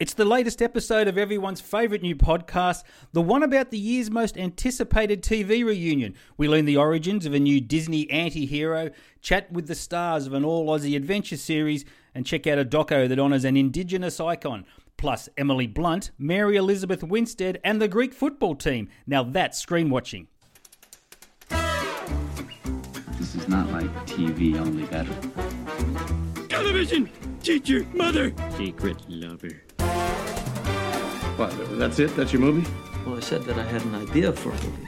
It's the latest episode of everyone's favourite new podcast, the one about the year's most anticipated TV reunion. We learn the origins of a new Disney anti hero, chat with the stars of an all Aussie adventure series, and check out a doco that honours an Indigenous icon. Plus, Emily Blunt, Mary Elizabeth Winstead, and the Greek football team. Now that's screen watching. This is not like TV, only better. Television! Teacher, mother! Secret lover. What, that's it? That's your movie? Well, I said that I had an idea for a movie.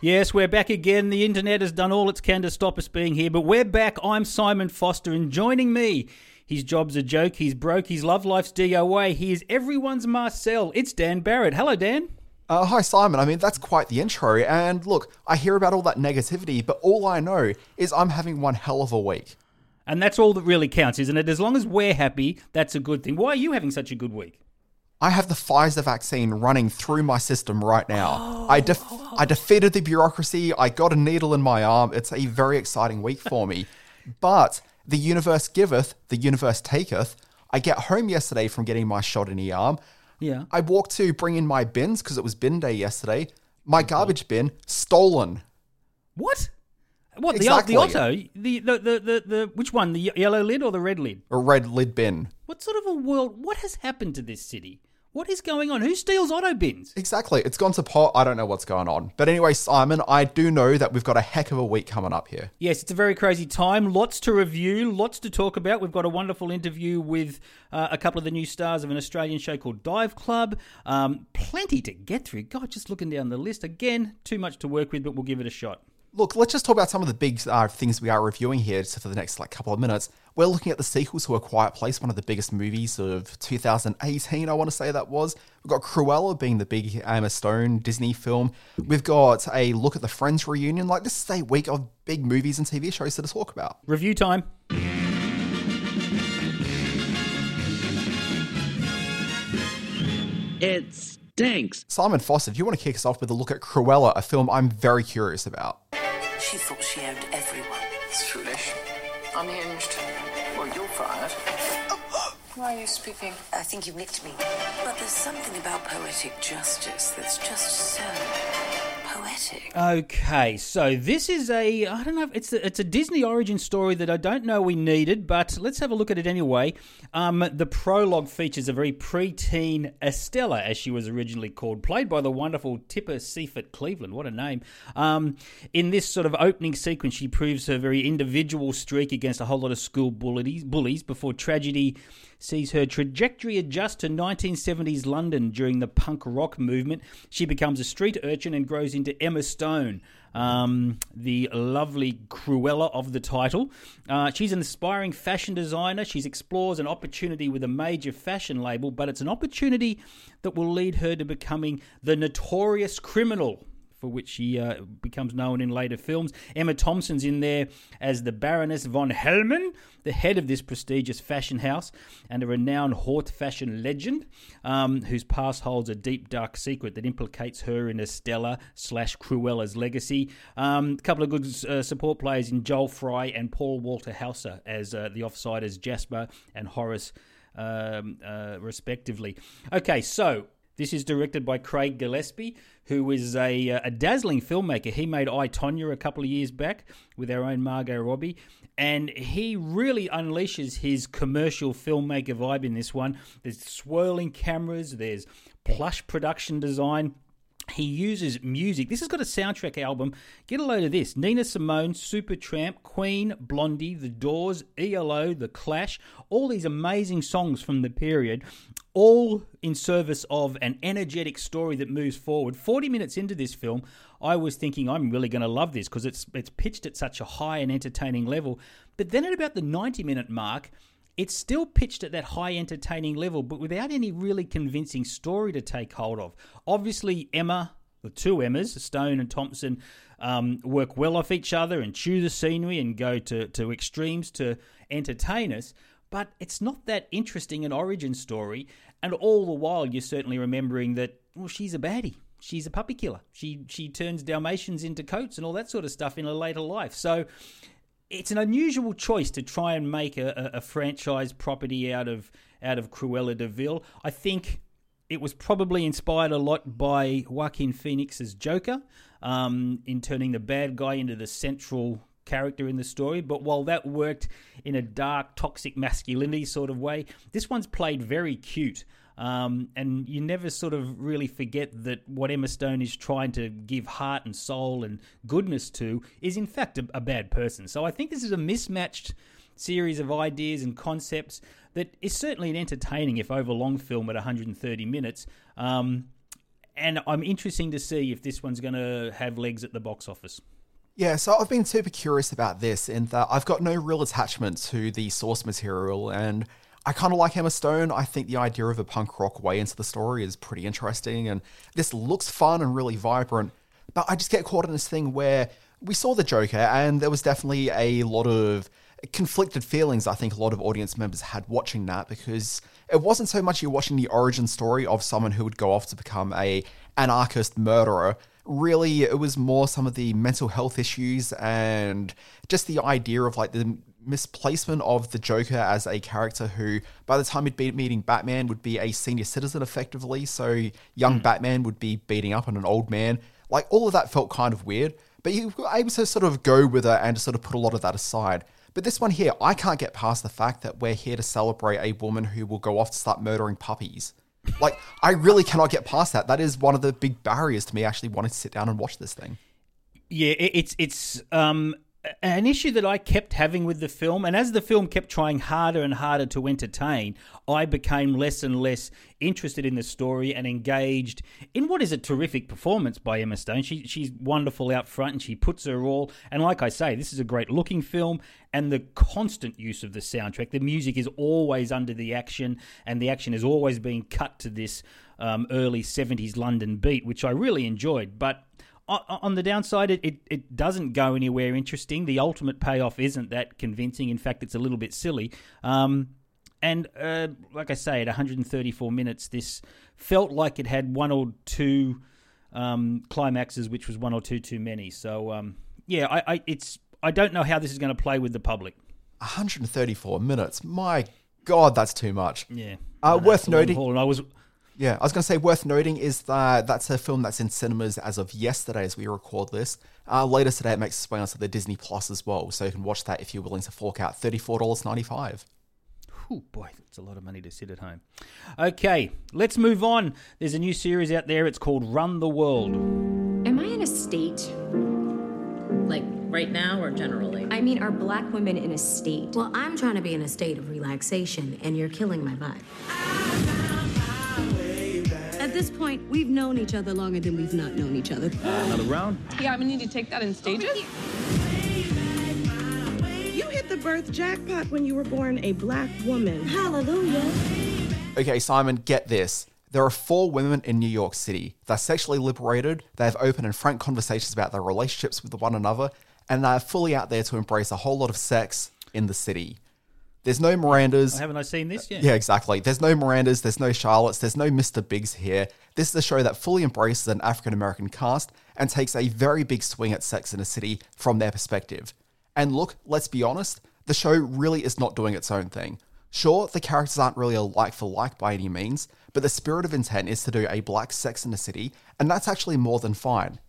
Yes, we're back again. The internet has done all it can to stop us being here, but we're back. I'm Simon Foster, and joining me, his job's a joke, he's broke, his love life's DOA, he is everyone's Marcel. It's Dan Barrett. Hello, Dan. Uh, hi, Simon. I mean, that's quite the intro. And look, I hear about all that negativity, but all I know is I'm having one hell of a week. And that's all that really counts, isn't it? As long as we're happy, that's a good thing. Why are you having such a good week? I have the Pfizer vaccine running through my system right now. I def- I defeated the bureaucracy. I got a needle in my arm. It's a very exciting week for me. But the universe giveth, the universe taketh. I get home yesterday from getting my shot in the arm. Yeah. I walked to bring in my bins because it was bin day yesterday. My oh, garbage bin stolen. What? What Exactly. the, the Otto? The, the the the the which one? The yellow lid or the red lid? A red lid bin. What sort of a world? What has happened to this city? What is going on? Who steals Otto bins? Exactly. It's gone to pot. I don't know what's going on. But anyway, Simon, I do know that we've got a heck of a week coming up here. Yes, it's a very crazy time. Lots to review, lots to talk about. We've got a wonderful interview with uh, a couple of the new stars of an Australian show called Dive Club. Um, plenty to get through. God, just looking down the list again, too much to work with, but we'll give it a shot. Look, let's just talk about some of the big uh, things we are reviewing here so for the next like couple of minutes. We're looking at the sequels to A Quiet Place, one of the biggest movies of 2018, I want to say that was. We've got Cruella being the big Emma Stone Disney film. We've got a look at the Friends reunion. Like, this is a week of big movies and TV shows to talk about. Review time. It stinks. Simon Foster, if you want to kick us off with a look at Cruella, a film I'm very curious about. She thought she owned everyone. It's foolish. Unhinged. Well, you're fired. Why are you speaking? I think you nicked me. But there's something about poetic justice that's just so poetic. Okay, so this is a I don't know it's a, it's a Disney origin story that I don't know we needed, but let's have a look at it anyway. Um, the prologue features a very preteen Estella, as she was originally called, played by the wonderful Tipper Seifert Cleveland. What a name! Um, in this sort of opening sequence, she proves her very individual streak against a whole lot of school bullies, bullies before tragedy sees her trajectory adjust to 1970s London during the punk rock movement. She becomes a street urchin and grows into Emma Stone, um, the lovely Cruella of the title. Uh, she's an aspiring fashion designer. She explores an opportunity with a major fashion label, but it's an opportunity that will lead her to becoming the notorious criminal for which she uh, becomes known in later films. Emma Thompson's in there as the Baroness von Hellman, the head of this prestigious fashion house, and a renowned haute fashion legend um, whose past holds a deep, dark secret that implicates her in Estella slash Cruella's legacy. Um, a couple of good uh, support players in Joel Fry and Paul Walter Hauser as uh, the offsiders Jasper and Horace, um, uh, respectively. Okay, so this is directed by Craig Gillespie, who is a, uh, a dazzling filmmaker. He made I, Tonya a couple of years back with our own Margot Robbie, and he really unleashes his commercial filmmaker vibe in this one. There's swirling cameras, there's plush production design. He uses music. This has got a soundtrack album. Get a load of this Nina Simone, Supertramp, Queen, Blondie, The Doors, ELO, The Clash, all these amazing songs from the period, all in service of an energetic story that moves forward. 40 minutes into this film, I was thinking I'm really going to love this because it's, it's pitched at such a high and entertaining level. But then at about the 90 minute mark, it's still pitched at that high entertaining level, but without any really convincing story to take hold of. Obviously, Emma, the two Emmas, Stone and Thompson, um, work well off each other and chew the scenery and go to, to extremes to entertain us. But it's not that interesting an origin story, and all the while you're certainly remembering that well, she's a baddie. She's a puppy killer. She she turns Dalmatians into coats and all that sort of stuff in a later life. So it's an unusual choice to try and make a, a, franchise property out of out of Cruella de Vil. I think it was probably inspired a lot by Joaquin Phoenix's Joker um, in turning the bad guy into the central character in the story. But while that worked in a dark, toxic masculinity sort of way, this one's played very cute. Um, and you never sort of really forget that what Emma Stone is trying to give heart and soul and goodness to is, in fact, a, a bad person. So I think this is a mismatched series of ideas and concepts that is certainly an entertaining, if over long, film at 130 minutes. Um, and I'm interesting to see if this one's going to have legs at the box office. Yeah, so I've been super curious about this in that I've got no real attachment to the source material and I kind of like Emma Stone. I think the idea of a punk rock way into the story is pretty interesting and this looks fun and really vibrant. But I just get caught in this thing where we saw the Joker and there was definitely a lot of conflicted feelings I think a lot of audience members had watching that because it wasn't so much you're watching the origin story of someone who would go off to become a anarchist murderer really it was more some of the mental health issues and just the idea of like the misplacement of the Joker as a character who, by the time he'd be meeting Batman, would be a senior citizen effectively. So young mm. Batman would be beating up on an old man. Like all of that felt kind of weird, but you were able to sort of go with it and to sort of put a lot of that aside. But this one here, I can't get past the fact that we're here to celebrate a woman who will go off to start murdering puppies. Like, I really cannot get past that. That is one of the big barriers to me actually wanting to sit down and watch this thing. Yeah, it's it's um an issue that I kept having with the film, and as the film kept trying harder and harder to entertain, I became less and less interested in the story and engaged in what is a terrific performance by Emma Stone. She, she's wonderful out front and she puts her all. And like I say, this is a great looking film, and the constant use of the soundtrack. The music is always under the action, and the action is always being cut to this um, early 70s London beat, which I really enjoyed. But on the downside, it, it, it, doesn't go anywhere interesting. The ultimate payoff isn't that convincing. In fact, it's a little bit silly. Um, and uh, like I say, at 134 minutes, this felt like it had one or two um, climaxes, which was one or two too many. So um, yeah, I, I, it's I don't know how this is going to play with the public. 134 minutes, my god, that's too much. Yeah, uh, worth noting. And I was yeah, I was going to say worth noting is that that's a film that's in cinemas as of yesterday as we record this. Uh, later today, it makes its way onto the Disney Plus as well, so you can watch that if you're willing to fork out $34.95. Oh boy, that's a lot of money to sit at home. Okay, let's move on. There's a new series out there. It's called Run the World. Am I in a state? Like right now or generally? I mean, are black women in a state? Well, I'm trying to be in a state of relaxation, and you're killing my vibe. At this point, we've known each other longer than we've not known each other. Another round? Yeah, I'm gonna need to take that in stages. You hit the birth jackpot when you were born a black woman. Hallelujah. Okay, Simon, get this. There are four women in New York City. They're sexually liberated, they have open and frank conversations about their relationships with one another, and they're fully out there to embrace a whole lot of sex in the city. There's no Mirandas. haven't I seen this yet? Yeah, exactly. There's no Mirandas. There's no Charlottes. There's no Mr. Bigs here. This is a show that fully embraces an African American cast and takes a very big swing at Sex in the City from their perspective. And look, let's be honest, the show really is not doing its own thing. Sure, the characters aren't really a like for like by any means, but the spirit of intent is to do a black Sex in the City, and that's actually more than fine.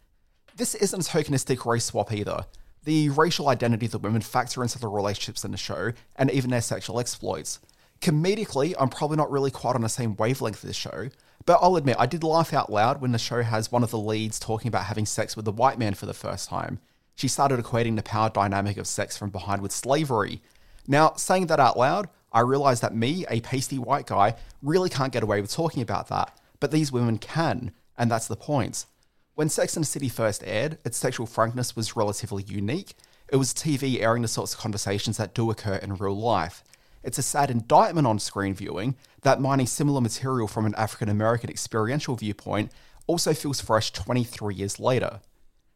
This isn't a tokenistic race swap either the racial identity of the women factor into the relationships in the show and even their sexual exploits. Comedically, I'm probably not really quite on the same wavelength as this show, but I'll admit I did laugh out loud when the show has one of the leads talking about having sex with a white man for the first time. She started equating the power dynamic of sex from behind with slavery. Now, saying that out loud, I realize that me, a pasty white guy, really can't get away with talking about that, but these women can, and that's the point. When Sex and the City first aired, its sexual frankness was relatively unique. It was TV airing the sorts of conversations that do occur in real life. It's a sad indictment on screen viewing that mining similar material from an African American experiential viewpoint also feels fresh 23 years later.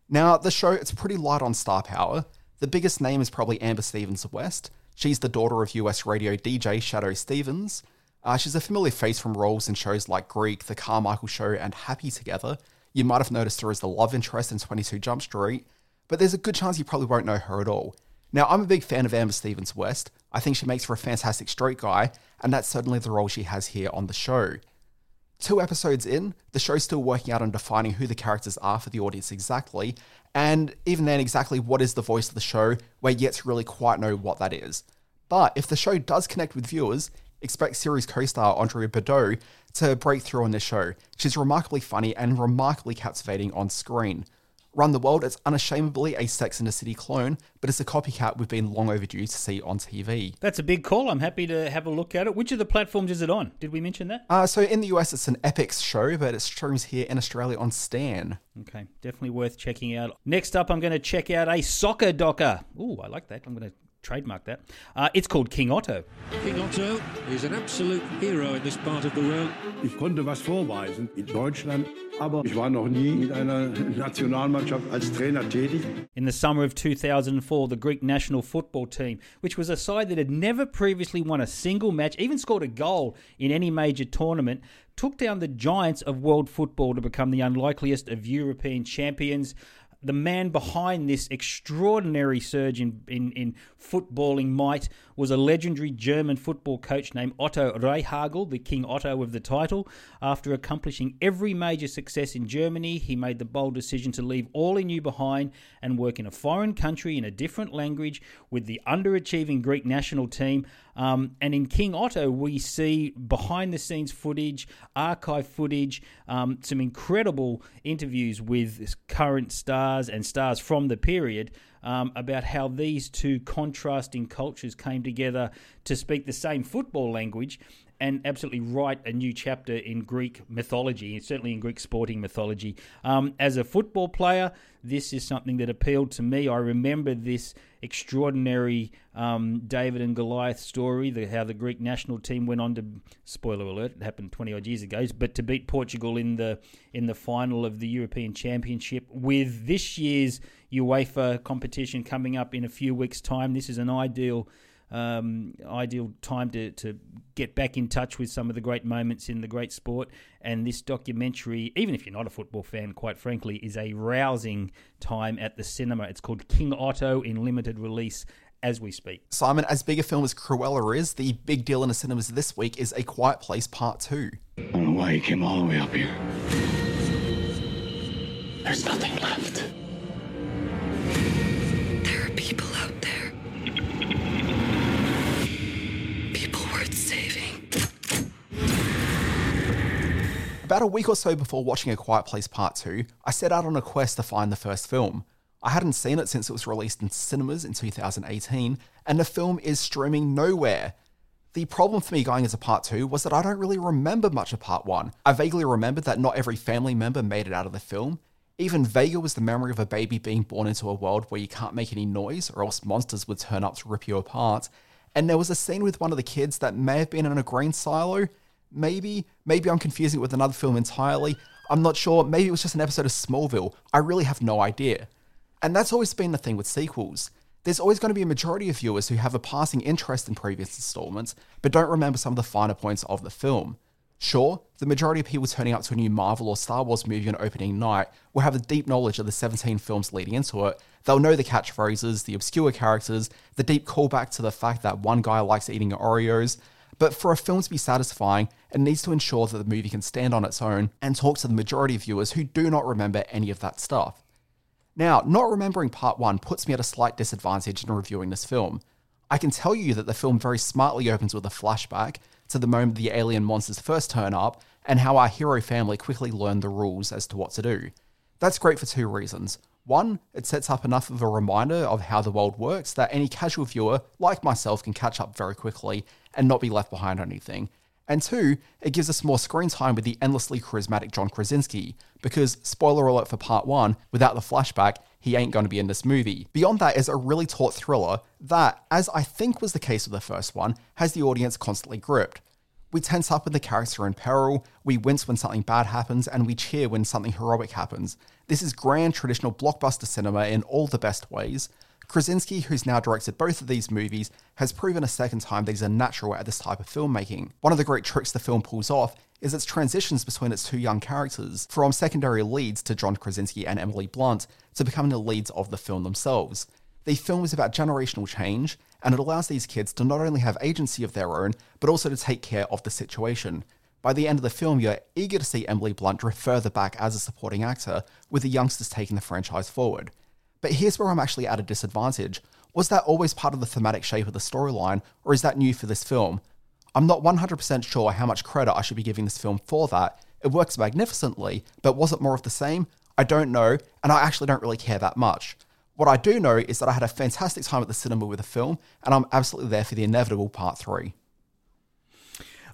Now, the show it's pretty light on star power. The biggest name is probably Amber Stevens West. She's the daughter of US radio DJ Shadoe Stevens. Uh, she's a familiar face from roles in shows like Greek, The Carmichael Show, and Happy Together, you might have noticed her as the love interest in 22 Jump Street, but there's a good chance you probably won't know her at all. Now, I'm a big fan of Amber Stevens West. I think she makes for a fantastic straight guy, and that's certainly the role she has here on the show. Two episodes in, the show's still working out on defining who the characters are for the audience exactly, and even then, exactly what is the voice of the show, we're yet to really quite know what that is. But if the show does connect with viewers, expect series co star Andrea Bordeaux to break through on this show. She's remarkably funny and remarkably captivating on screen. Run the World is unashamedly a Sex and the City clone, but it's a copycat we've been long overdue to see on TV. That's a big call. I'm happy to have a look at it. Which of the platforms is it on? Did we mention that? Uh, so in the US, it's an Epix show, but it streams here in Australia on Stan. Okay, definitely worth checking out. Next up, I'm going to check out a soccer docker. Ooh, I like that. I'm going to trademark that. Uh, it's called King Otto. King Otto is an absolute hero in this part of the world. Ich konnte was vorweisen in Deutschland, aber ich war noch nie in einer Nationalmannschaft als Trainer tätig. In the summer of 2004, the Greek national football team, which was a side that had never previously won a single match, even scored a goal in any major tournament, took down the giants of world football to become the unlikeliest of European champions the man behind this extraordinary surge in, in, in, footballing might was a legendary German football coach named Otto Rehhagel, the King Otto of the title. After accomplishing every major success in Germany, he made the bold decision to leave all he knew behind and work in a foreign country in a different language with the underachieving Greek national team. Um, and in King Otto, we see behind the scenes footage, archive footage, um, some incredible interviews with current stars and stars from the period um, about how these two contrasting cultures came together to speak the same football language and absolutely write a new chapter in Greek mythology, certainly in Greek sporting mythology. Um, as a football player, this is something that appealed to me. I remember this extraordinary um, David and Goliath story, the, how the Greek national team went on to spoiler alert, it happened twenty odd years ago, but to beat Portugal in the in the final of the European Championship. With this year's UEFA competition coming up in a few weeks' time, this is an ideal um, ideal time to, to get back in touch with some of the great moments in the great sport. And this documentary, even if you're not a football fan, quite frankly, is a rousing time at the cinema. It's called King Otto in limited release as we speak. Simon, as big a film as Cruella is, the big deal in the cinemas this week is A Quiet Place Part 2. I don't know why he came all the way up here. There's nothing left. People out there. People worth saving. About a week or so before watching A Quiet Place Part 2, I set out on a quest to find the first film. I hadn't seen it since it was released in cinemas in 2018, and the film is streaming nowhere. The problem for me going into part two was that I don't really remember much of part one. I vaguely remembered that not every family member made it out of the film. Even vaguer was the memory of a baby being born into a world where you can't make any noise or else monsters would turn up to rip you apart. And there was a scene with one of the kids that may have been in a grain silo. Maybe, maybe I'm confusing it with another film entirely. I'm not sure. Maybe it was just an episode of Smallville. I really have no idea. And that's always been the thing with sequels. There's always going to be a majority of viewers who have a passing interest in previous installments, but don't remember some of the finer points of the film. Sure, the majority of people turning up to a new Marvel or Star Wars movie on opening night will have a deep knowledge of the 17 films leading into it. They'll know the catchphrases, the obscure characters, the deep callback to the fact that one guy likes eating Oreos. But for a film to be satisfying, it needs to ensure that the movie can stand on its own and talk to the majority of viewers who do not remember any of that stuff. Now, not remembering part one puts me at a slight disadvantage in reviewing this film. I can tell you that the film very smartly opens with a flashback to the moment the alien monsters first turn up and how our hero family quickly learn the rules as to what to do. That's great for two reasons. One, it sets up enough of a reminder of how the world works that any casual viewer, like myself, can catch up very quickly and not be left behind on anything. And two, it gives us more screen time with the endlessly charismatic John Krasinski, because, spoiler alert for part one, without the flashback, he ain't going to be in this movie. Beyond that is a really taut thriller that, as I think was the case with the first one, has the audience constantly gripped. We tense up when the characters are in peril, we wince when something bad happens, and we cheer when something heroic happens. This is grand traditional blockbuster cinema in all the best ways. Krasinski, who's now directed both of these movies, has proven a second time that he's a natural at this type of filmmaking. One of the great tricks the film pulls off is its transitions between its two young characters, from secondary leads to John Krasinski and Emily Blunt, to becoming the leads of the film themselves. The film is about generational change, and it allows these kids to not only have agency of their own, but also to take care of the situation. By the end of the film, you're eager to see Emily Blunt drift further back as a supporting actor, with the youngsters taking the franchise forward. But here's where I'm actually at a disadvantage. Was that always part of the thematic shape of the storyline, or is that new for this film? I'm not 100% sure how much credit I should be giving this film for that. It works magnificently, but was it more of the same? I don't know, and I actually don't really care that much. What I do know is that I had a fantastic time at the cinema with the film, and I'm absolutely there for the inevitable part three.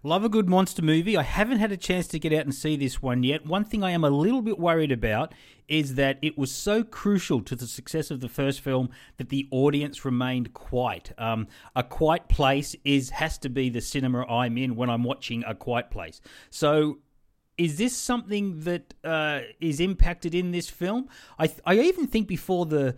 Love a good monster movie. I haven't had a chance to get out and see this one yet. One thing I am a little bit worried about is that it was so crucial to the success of the first film that the audience remained quiet. Um, a quiet place is has to be the cinema I'm in when I'm watching a quiet place. So is this something that uh, is impacted in this film? I th- I even think before the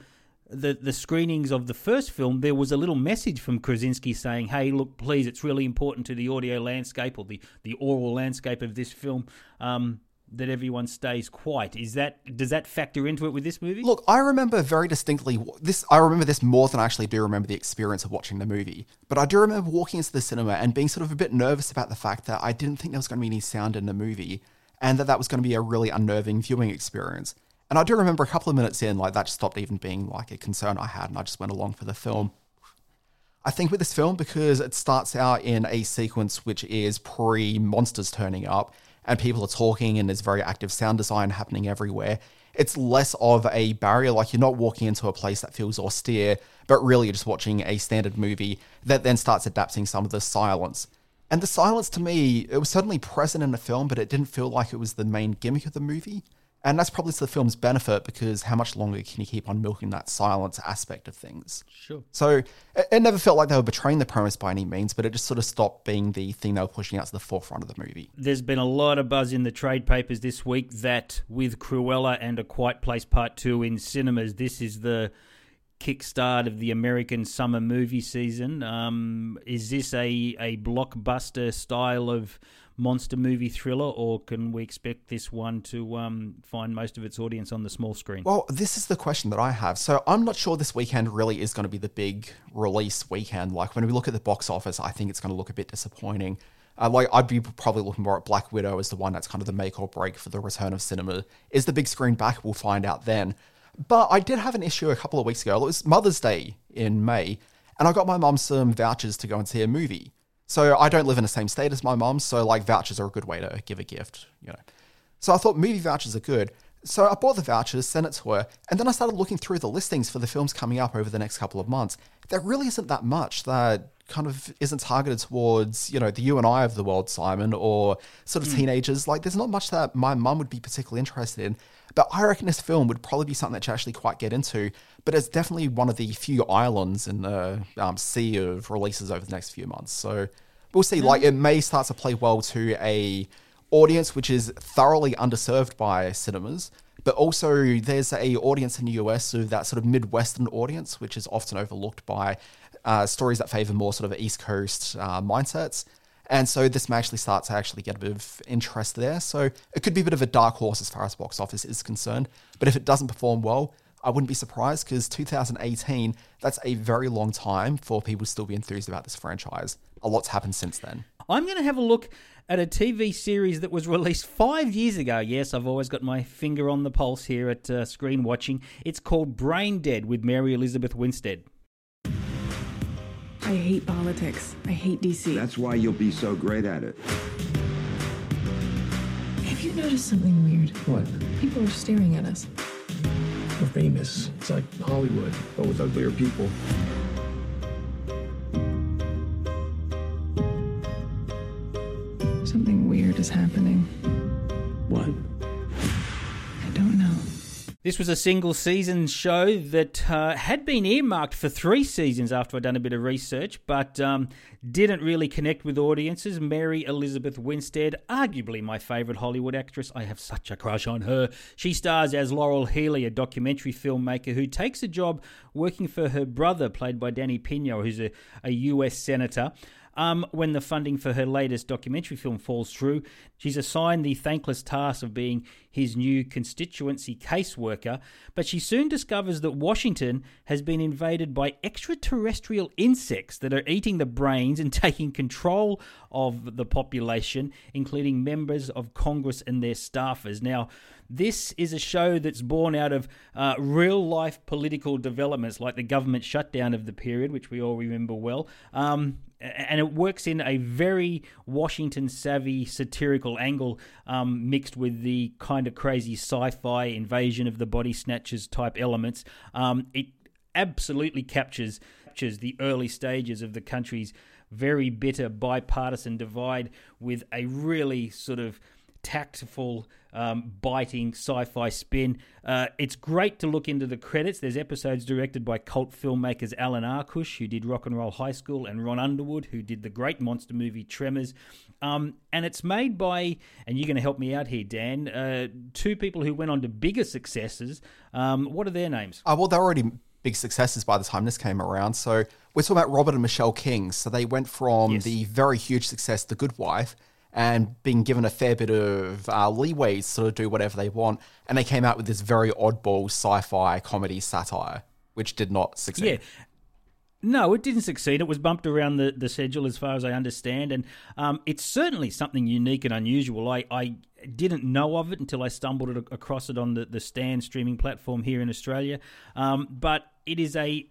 the the screenings of the first film, there was a little message from Krasinski saying, "Hey, look, please, it's really important to the audio landscape or the the oral landscape of this film." Um, that everyone stays quiet. Is that does that factor into it with this movie? Look, I remember very distinctly this. I remember this more than I actually do remember the experience of watching the movie. But I do remember walking into the cinema and being sort of a bit nervous about the fact that I didn't think there was going to be any sound in the movie, and that that was going to be a really unnerving viewing experience. And I do remember a couple of minutes in, like that just stopped even being like a concern I had, and I just went along for the film. I think with this film, because it starts out in a sequence which is pre monsters turning up, and people are talking, and there's very active sound design happening everywhere. It's less of a barrier, like you're not walking into a place that feels austere, but really you're just watching a standard movie that then starts adapting some of the silence. And the silence to me, it was certainly present in the film, but it didn't feel like it was the main gimmick of the movie. And that's probably to the film's benefit because how much longer can you keep on milking that silence aspect of things? Sure. So it, it, never felt like they were betraying the premise by any means, but it just sort of stopped being the thing they were pushing out to the forefront of the movie. There's been a lot of buzz in the trade papers this week that with Cruella and A Quiet Place Part 2 in cinemas, this is the kickstart of the American summer movie season. Um, is this a, a blockbuster style of monster movie thriller, or can we expect this one to um, find most of its audience on the small screen? Well, this is the question that I have. So I'm not sure this weekend really is going to be the big release weekend. Like when we look at the box office, I think it's going to look a bit disappointing. Uh, like I'd be probably looking more at Black Widow as the one that's kind of the make or break for the return of cinema. Is the big screen back? We'll find out then. But I did have an issue a couple of weeks ago. It was Mother's Day in May, and I got my mum some vouchers to go and see a movie. So I don't live in the same state as my mom, so like vouchers are a good way to give a gift, you know. So I thought movie vouchers are good. So I bought the vouchers, sent it to her, and then I started looking through the listings for the films coming up over the next couple of months. There really isn't that much that kind of isn't targeted towards, you know, the you and I of the world, Simon, or sort of mm. teenagers. Like, there's not much that my mum would be particularly interested in. But I reckon this film would probably be something that you actually quite get into. But it's definitely one of the few islands in the um, sea of releases over the next few months. So we'll see. Like it may start to play well to a audience which is thoroughly underserved by cinemas. But also, there's a audience in the US of that sort of Midwestern audience, which is often overlooked by uh, stories that favor more sort of East Coast uh, mindsets. And so this may actually start to actually get a bit of interest there. So it could be a bit of a dark horse as far as box office is concerned. But if it doesn't perform well, I wouldn't be surprised because 2018, that's a very long time for people to still be enthused about this franchise. A lot's happened since then. I'm going to have a look at a TV series that was released five years ago. Yes, I've always got my finger on the pulse here at uh, Screen Watching. It's called Brain Dead with Mary Elizabeth Winstead. I hate politics. I hate DC. That's why you'll be so great at it. Have you noticed something weird? What? People are staring at us. We're famous. It's like Hollywood, but with uglier people. Something weird is happening. What? This was a single season show that uh, had been earmarked for three seasons after I'd done a bit of research, but um, didn't really connect with audiences. Mary Elizabeth Winstead, arguably my favourite Hollywood actress. I have such a crush on her. She stars as Laurel Healy, a documentary filmmaker who takes a job working for her brother, played by Danny Pino, who's a, a US senator. Um, when the funding for her latest documentary film falls through, she's assigned the thankless task of being his new constituency caseworker, but she soon discovers that Washington has been invaded by extraterrestrial insects that are eating the brains and taking control of the population, including members of Congress and their staffers. Now, this is a show that's born out of uh, real life political developments like the government shutdown of the period, which we all remember well. Um, and it works in a very Washington savvy satirical angle, um, mixed with the kind of crazy sci fi invasion of the body snatchers type elements. Um, it absolutely captures, captures the early stages of the country's very bitter bipartisan divide with a really sort of tactful, um, biting sci fi spin. Uh, it's great to look into the credits. There's episodes directed by cult filmmakers Alan Arkush, who did Rock and Roll High School, and Ron Underwood, who did the great monster movie Tremors. Um, and it's made by, and you're going to help me out here, Dan, uh, two people who went on to bigger successes. Um, what are their names? Uh, well, they're already big successes by the time this came around. So we're talking about Robert and Michelle King. So they went from Yes. the very huge success, The Good Wife, and being given a fair bit of uh, leeway to sort of do whatever they want. And they came out with this very oddball sci fi comedy satire, which did not succeed. Yeah. No, it didn't succeed. It was bumped around the, the schedule, as far as I understand, and um, it's certainly something unique and unusual. I, I didn't know of it until I stumbled across it on the, the Stan streaming platform here in Australia. Um, but it is a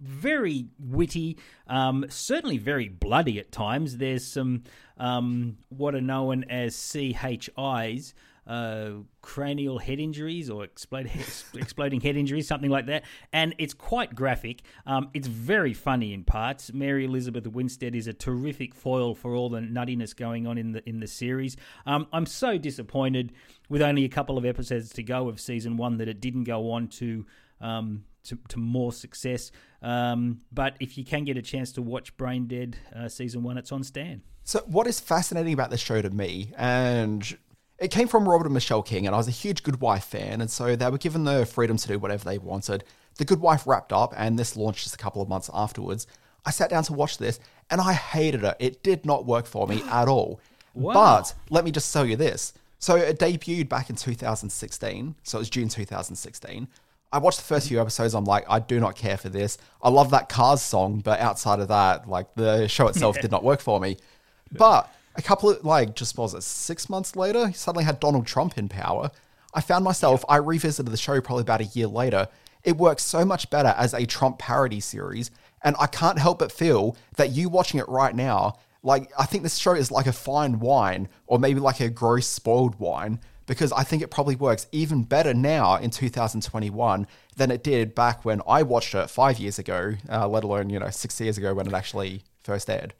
very witty, um, certainly very bloody at times. There's some um, what are known as CHIs, uh, cranial head injuries or exploding head injuries, something like that. And it's quite graphic. Um, it's very funny in parts. Mary Elizabeth Winstead is a terrific foil for all the nuttiness going on in the in the series. Um, I'm so disappointed with only a couple of episodes to go of season one that it didn't go on to. Um, to, to more success, um, but if you can get a chance to watch Brain Dead uh, season one, it's on Stan. So, what is fascinating about this show to me, and it came from Robert and Michelle King, and I was a huge Good Wife fan, and so they were given the freedom to do whatever they wanted. The Good Wife wrapped up, and this launched just a couple of months afterwards. I sat down to watch this, and I hated it. It did not work for me at all. Wow. But let me just tell you this. So, it debuted back in 2016, so it was June 2016. I watched the first few episodes. I'm like, I do not care for this. I love that Cars song, but outside of that, like the show itself did not work for me. But a couple of like, just was it six months later? Suddenly had Donald Trump in power. I found myself. I revisited the show probably about a year later. It works so much better as a Trump parody series, and I can't help but feel that you watching it right now, like I think this show is like a fine wine, or maybe like a gross spoiled wine because I think it probably works even better now in 2021 than it did back when I watched it five years ago, uh, let alone, you know, six years ago when it actually first aired.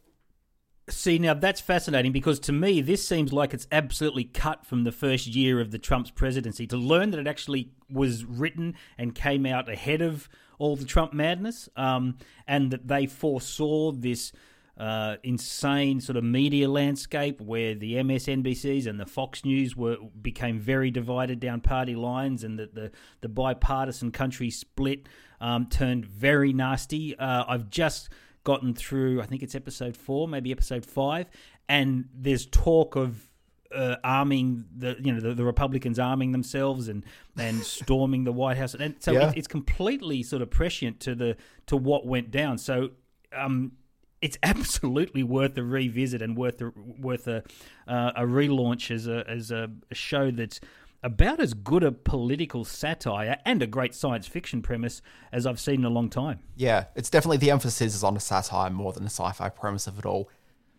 See, now that's fascinating because to me, this seems like it's absolutely cut from the first year of the Trump's presidency. To learn that it actually was written and came out ahead of all the Trump madness, um, and that they foresaw this uh, insane sort of media landscape where the MSNBCs and the Fox News were became very divided down party lines, and that the the bipartisan country split um, turned very nasty. Uh, I've just gotten through, I think it's episode four, maybe episode five, and there's talk of uh, arming the you know the, the Republicans arming themselves and and storming the White House, and so Yeah. it, it's completely sort of prescient to the to what went down. So um, it's absolutely worth a revisit and worth a, worth a uh, a relaunch as a as a, show that's about as good a political satire and a great science fiction premise as I've seen in a long time. Yeah, it's definitely the emphasis is on a satire more than a sci-fi premise of it all.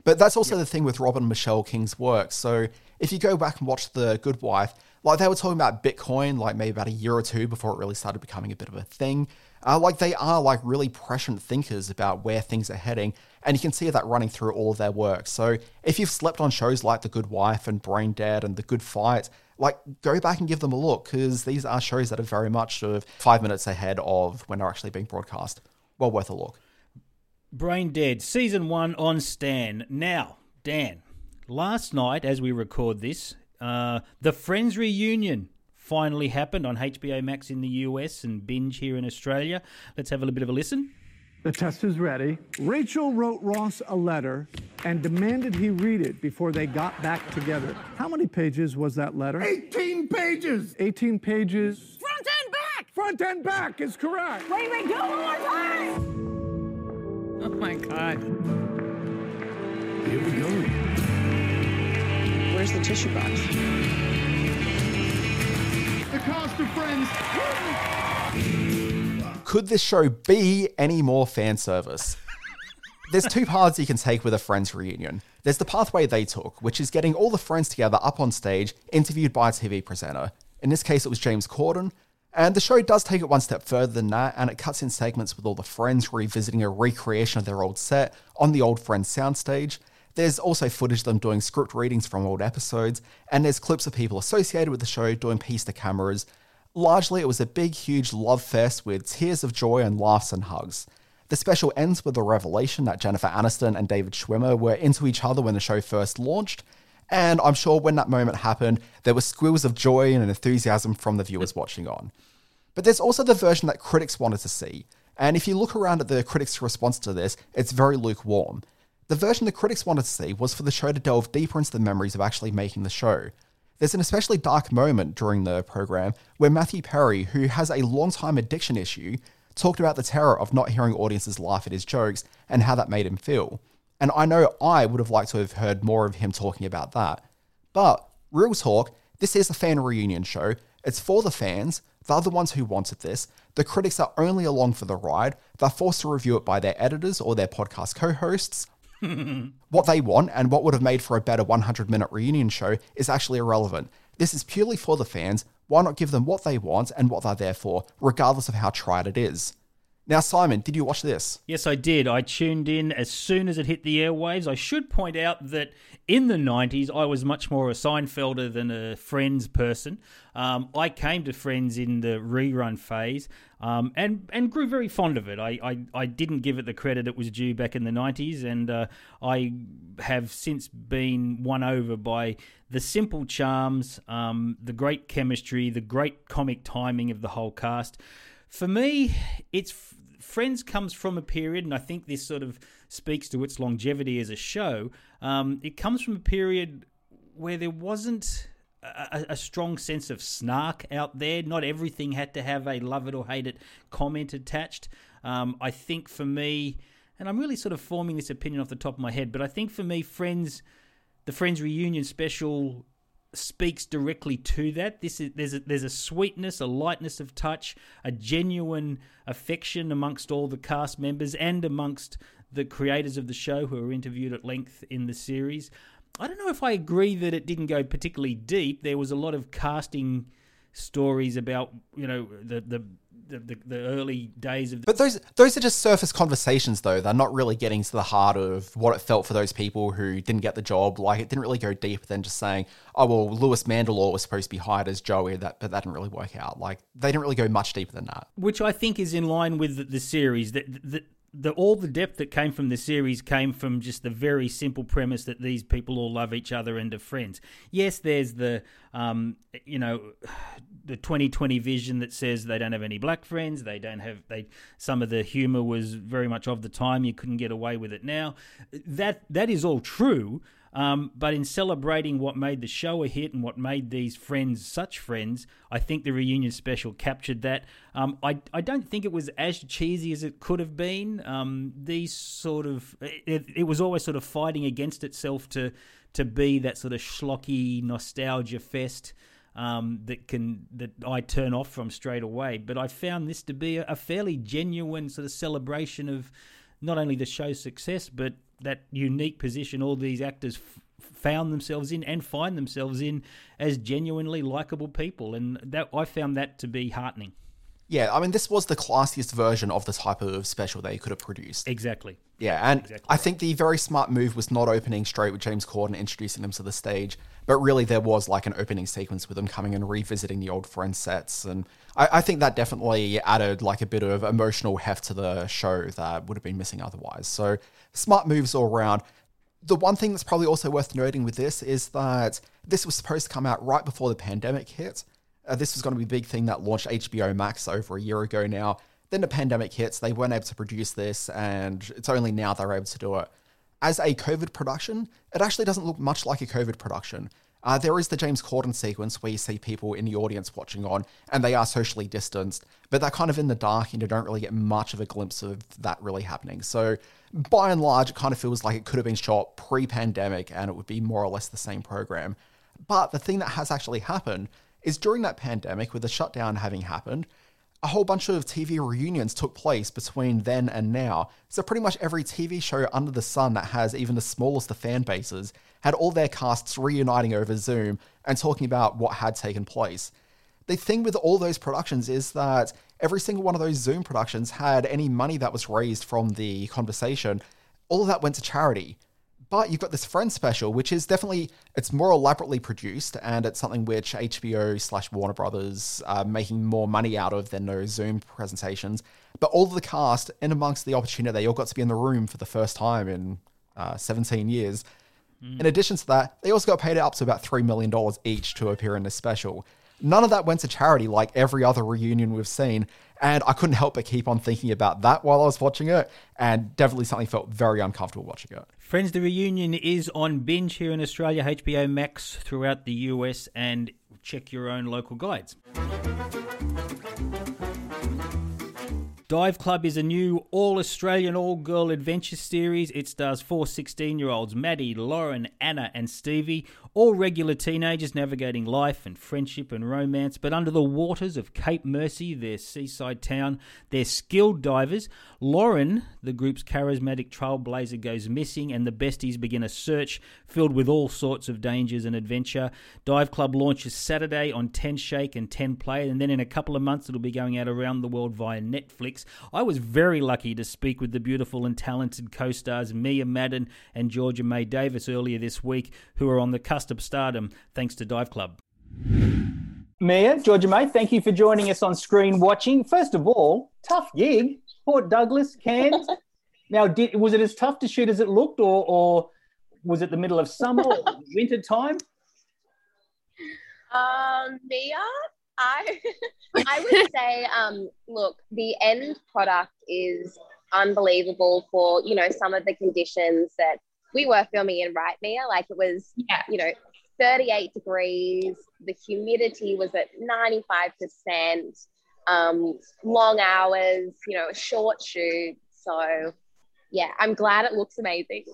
But that's also the thing with Robin and Michelle King's work. So if you go back and watch The Good Wife, like they were talking about Bitcoin, like maybe about a year or two before it really started becoming a bit of a thing. Uh, like they are like really prescient thinkers about where things are heading, and you can see that running through all of their work. So if you've slept on shows like The Good Wife and Brain Dead and The Good Fight, like go back and give them a look because these are shows that are very much sort of five minutes ahead of when they're actually being broadcast. Well worth a look. Brain Dead, season one on Stan. Now, Dan, last night as we record this, uh, the Friends reunion finally happened on HBO Max in the US and Binge here in Australia. Let's have a little bit of a listen. The test is ready. Rachel wrote Ross a letter and demanded he read it before they got back together. How many pages was that letter? 18 pages! 18 pages. Front and back! Front and back is correct. Wait, wait, do it one more time! Oh my god. Here we go. Where's the tissue box? The cast of Friends. Could this show be any more fan service? There's two paths you can take with a Friends reunion. There's the pathway they took, which is getting all the friends together up on stage, interviewed by a TV presenter. In this case, it was James Corden. And the show does take it one step further than that, and it cuts in segments with all the friends revisiting a recreation of their old set on the old Friends soundstage. There's also footage of them doing script readings from old episodes, and there's clips of people associated with the show doing piece to cameras. Largely, it was a big, huge love fest with tears of joy and laughs and hugs. The special ends with the revelation that Jennifer Aniston and David Schwimmer were into each other when the show first launched, and I'm sure when that moment happened, there were squeals of joy and enthusiasm from the viewers watching on. But there's also the version that critics wanted to see, and if you look around at the critics' response to this, it's very lukewarm. The version the critics wanted to see was for the show to delve deeper into the memories of actually making the show. There's an especially dark moment during the program where Matthew Perry, who has a long time addiction issue, talked about the terror of not hearing audiences laugh at his jokes and how that made him feel. And I know I would have liked to have heard more of him talking about that. But, real talk, this is a fan reunion show. It's for the fans. They're the ones who wanted this. The critics are only along for the ride. They're forced to review it by their editors or their podcast co hosts. what they want and what would have made for a better 100 minute reunion show is actually irrelevant. This is purely for the fans. Why not give them what they want and what they're there for, regardless of how tried it is? Now, Simon, did you watch this? Yes, I did. I tuned in as soon as it hit the airwaves. I should point out that in the 90s, I was much more a Seinfelder than a Friends person. Um, I came to Friends in the rerun phase um, and, and grew very fond of it. I, I, I, didn't give it the credit it was due back in the 90s, and uh, I have since been won over by the simple charms, um, the great chemistry, the great comic timing of the whole cast. For me, it's Friends comes from a period, and I think this sort of speaks to its longevity as a show. Um, it comes from a period where there wasn't a, a, strong sense of snark out there. Not everything had to have a love it or hate it comment attached. Um, I think for me, and I'm really sort of forming this opinion off the top of my head, but I think for me, Friends, the Friends reunion special speaks directly to that. This is there's a, there's a sweetness, a lightness of touch, a genuine affection amongst all the cast members and amongst the creators of the show who are interviewed at length in the series. I don't know if I agree that it didn't go particularly deep. There was a lot of casting stories about you know the the the, the, the early days of. The- but those those are just surface conversations, though. They're not really getting to the heart of what it felt for those people who didn't get the job. Like it didn't really go deeper than just saying, "Oh well, Louis Mandylor was supposed to be hired as Joey," that but that didn't really work out. Like they didn't really go much deeper than that. Which I think is in line with the, the series. That the, the all the depth that came from the series came from just the very simple premise that these people all love each other and are friends. Yes, there's the um, you know the 2020 vision that says they don't have any black friends. They don't have they. Some of the humor was very much of the time. You couldn't get away with it now. That that is all true. Um, but in celebrating what made the show a hit and what made these friends such friends, I think the reunion special captured that. Um, I, I don't think it was as cheesy as it could have been. Um, these sort of it, it was always sort of fighting against itself to to be that sort of schlocky nostalgia fest um, that can that I turn off from straight away. But I found this to be a, a fairly genuine sort of celebration of not only the show's success, but that unique position all these actors f- found themselves in and find themselves in as genuinely likable people, and that I found that to be heartening. Yeah, I mean, this was the classiest version of the type of special they could have produced. Exactly. Yeah, and exactly I think the very smart move was not opening straight with James Corden introducing them to the stage, but really there was like an opening sequence with them coming and revisiting the old friend sets, and I, I think that definitely added like a bit of emotional heft to the show that would have been missing otherwise. So smart moves all around. The one thing that's probably also worth noting with this is that this was supposed to come out right before the pandemic hit. Uh, this was going to be a big thing that launched HBO Max over a year ago now. Then the pandemic hits, they weren't able to produce this, and it's only now they're able to do it. As a COVID production, it actually doesn't look much like a COVID production. Uh, there is the James Corden sequence where you see people in the audience watching on, and they are socially distanced, but they're kind of in the dark, and you don't really get much of a glimpse of that really happening. So, by and large, it kind of feels like it could have been shot pre pandemic, and it would be more or less the same program. But the thing that has actually happened is during that pandemic, with the shutdown having happened, a whole bunch of TV reunions took place between then and now. So pretty much every TV show under the sun that has even the smallest of fan bases had all their casts reuniting over Zoom and talking about what had taken place. The thing with all those productions is that every single one of those Zoom productions had any money that was raised from the conversation, all of that went to charity. But you've got this Friends special, which is definitely it's more elaborately produced, and it's something which HBO slash Warner Brothers are making more money out of than those Zoom presentations. But all of the cast, in amongst the opportunity, they all got to be in the room for the first time in uh, 17 years. In addition to that, they also got paid up to about $3 million each to appear in this special. None of that went to charity like every other reunion we've seen, and I couldn't help but keep on thinking about that while I was watching it, and definitely something felt very uncomfortable watching it. Friends, the reunion is on binge here in Australia, HBO Max throughout the US, and check your own local guides. Dive Club is a new all Australian all girl adventure series. It stars four 16 year olds Maddie, Lauren, Anna, and Stevie, all regular teenagers navigating life and friendship and romance. But under the waters of Cape Mercy, their seaside town, they're skilled divers. Lauren, the group's charismatic trailblazer, goes missing, and the besties begin a search filled with all sorts of dangers and adventure. Dive Club launches Saturday on 10 Shake and 10 Play, and then in a couple of months it'll be going out around the world via Netflix. I was very lucky to speak with the beautiful and talented co stars Mia Madden and Georgia May Davis earlier this week, who are on the cusp of stardom thanks to Dive Club. Mia, Georgia May, thank you for joining us on Screen Watching. First of all, tough gig, Port Douglas, Cairns. now, did, was it as tough to shoot as it looked, or, or was it the middle of summer or winter time? Um, Mia, I I would say, um, look, the end product is unbelievable for you know some of the conditions that we were filming in, right, Mia? Like it was, yeah. you know, 38 degrees. The humidity was at 95%. Um, long hours, you know, a short shoot. So yeah, I'm glad it looks amazing.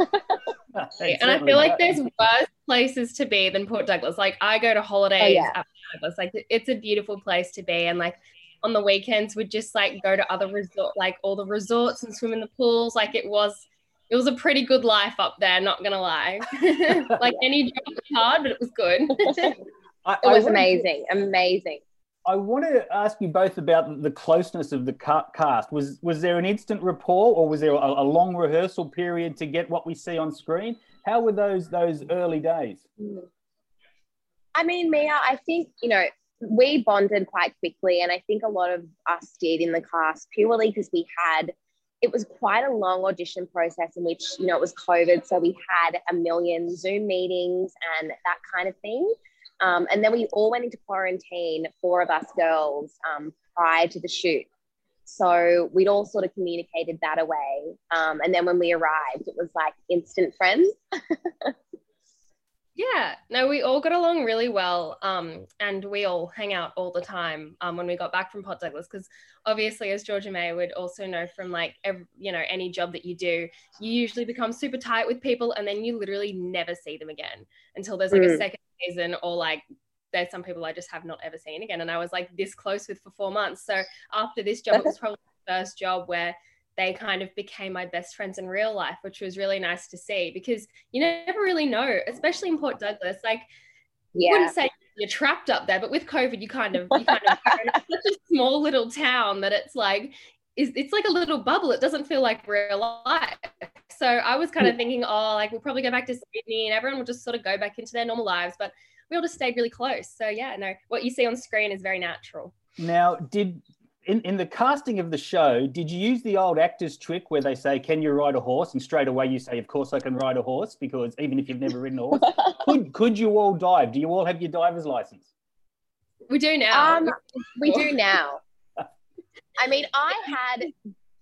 and I feel like there's worse places to be than Port Douglas. Like I go to holidays oh, yeah. at Douglas. Like it's a beautiful place to be. And like on the weekends we'd just like go to other resort like all the resorts and swim in the pools. Like it was it was a pretty good life up there, not gonna lie. like any job was hard, but it was good. I, it was amazing, amazing. I want to ask you both about the closeness of the cast. Was was there an instant rapport, or was there a, a long rehearsal period to get what we see on screen? How were those those early days? I mean, Mia, I think you know we bonded quite quickly, and I think a lot of us did in the cast purely because we had it was quite a long audition process in which you know it was covid so we had a million zoom meetings and that kind of thing um, and then we all went into quarantine four of us girls um, prior to the shoot so we'd all sort of communicated that away um, and then when we arrived it was like instant friends Yeah, no, we all got along really well. Um, and we all hang out all the time um, when we got back from Port Douglas. Because obviously, as Georgia May would also know from like, every, you know, any job that you do, you usually become super tight with people and then you literally never see them again until there's like mm. a second season or like there's some people I just have not ever seen again. And I was like this close with for four months. So after this job, it was probably the first job where they kind of became my best friends in real life, which was really nice to see because you never really know, especially in Port Douglas. Like, yeah. I wouldn't say you're trapped up there, but with COVID, you kind of, you kind of, it's such a small little town that it's like, is it's like a little bubble. It doesn't feel like real life. So I was kind of thinking, oh, like we'll probably go back to Sydney and everyone will just sort of go back into their normal lives. But we all just stayed really close. So yeah, no, what you see on screen is very natural. Now, did in, in the casting of the show, did you use the old actors trick where they say, Can you ride a horse? And straight away you say, Of course I can ride a horse, because even if you've never ridden a horse, could, could you all dive? Do you all have your diver's license? We do now. Um, we do now. I mean, I had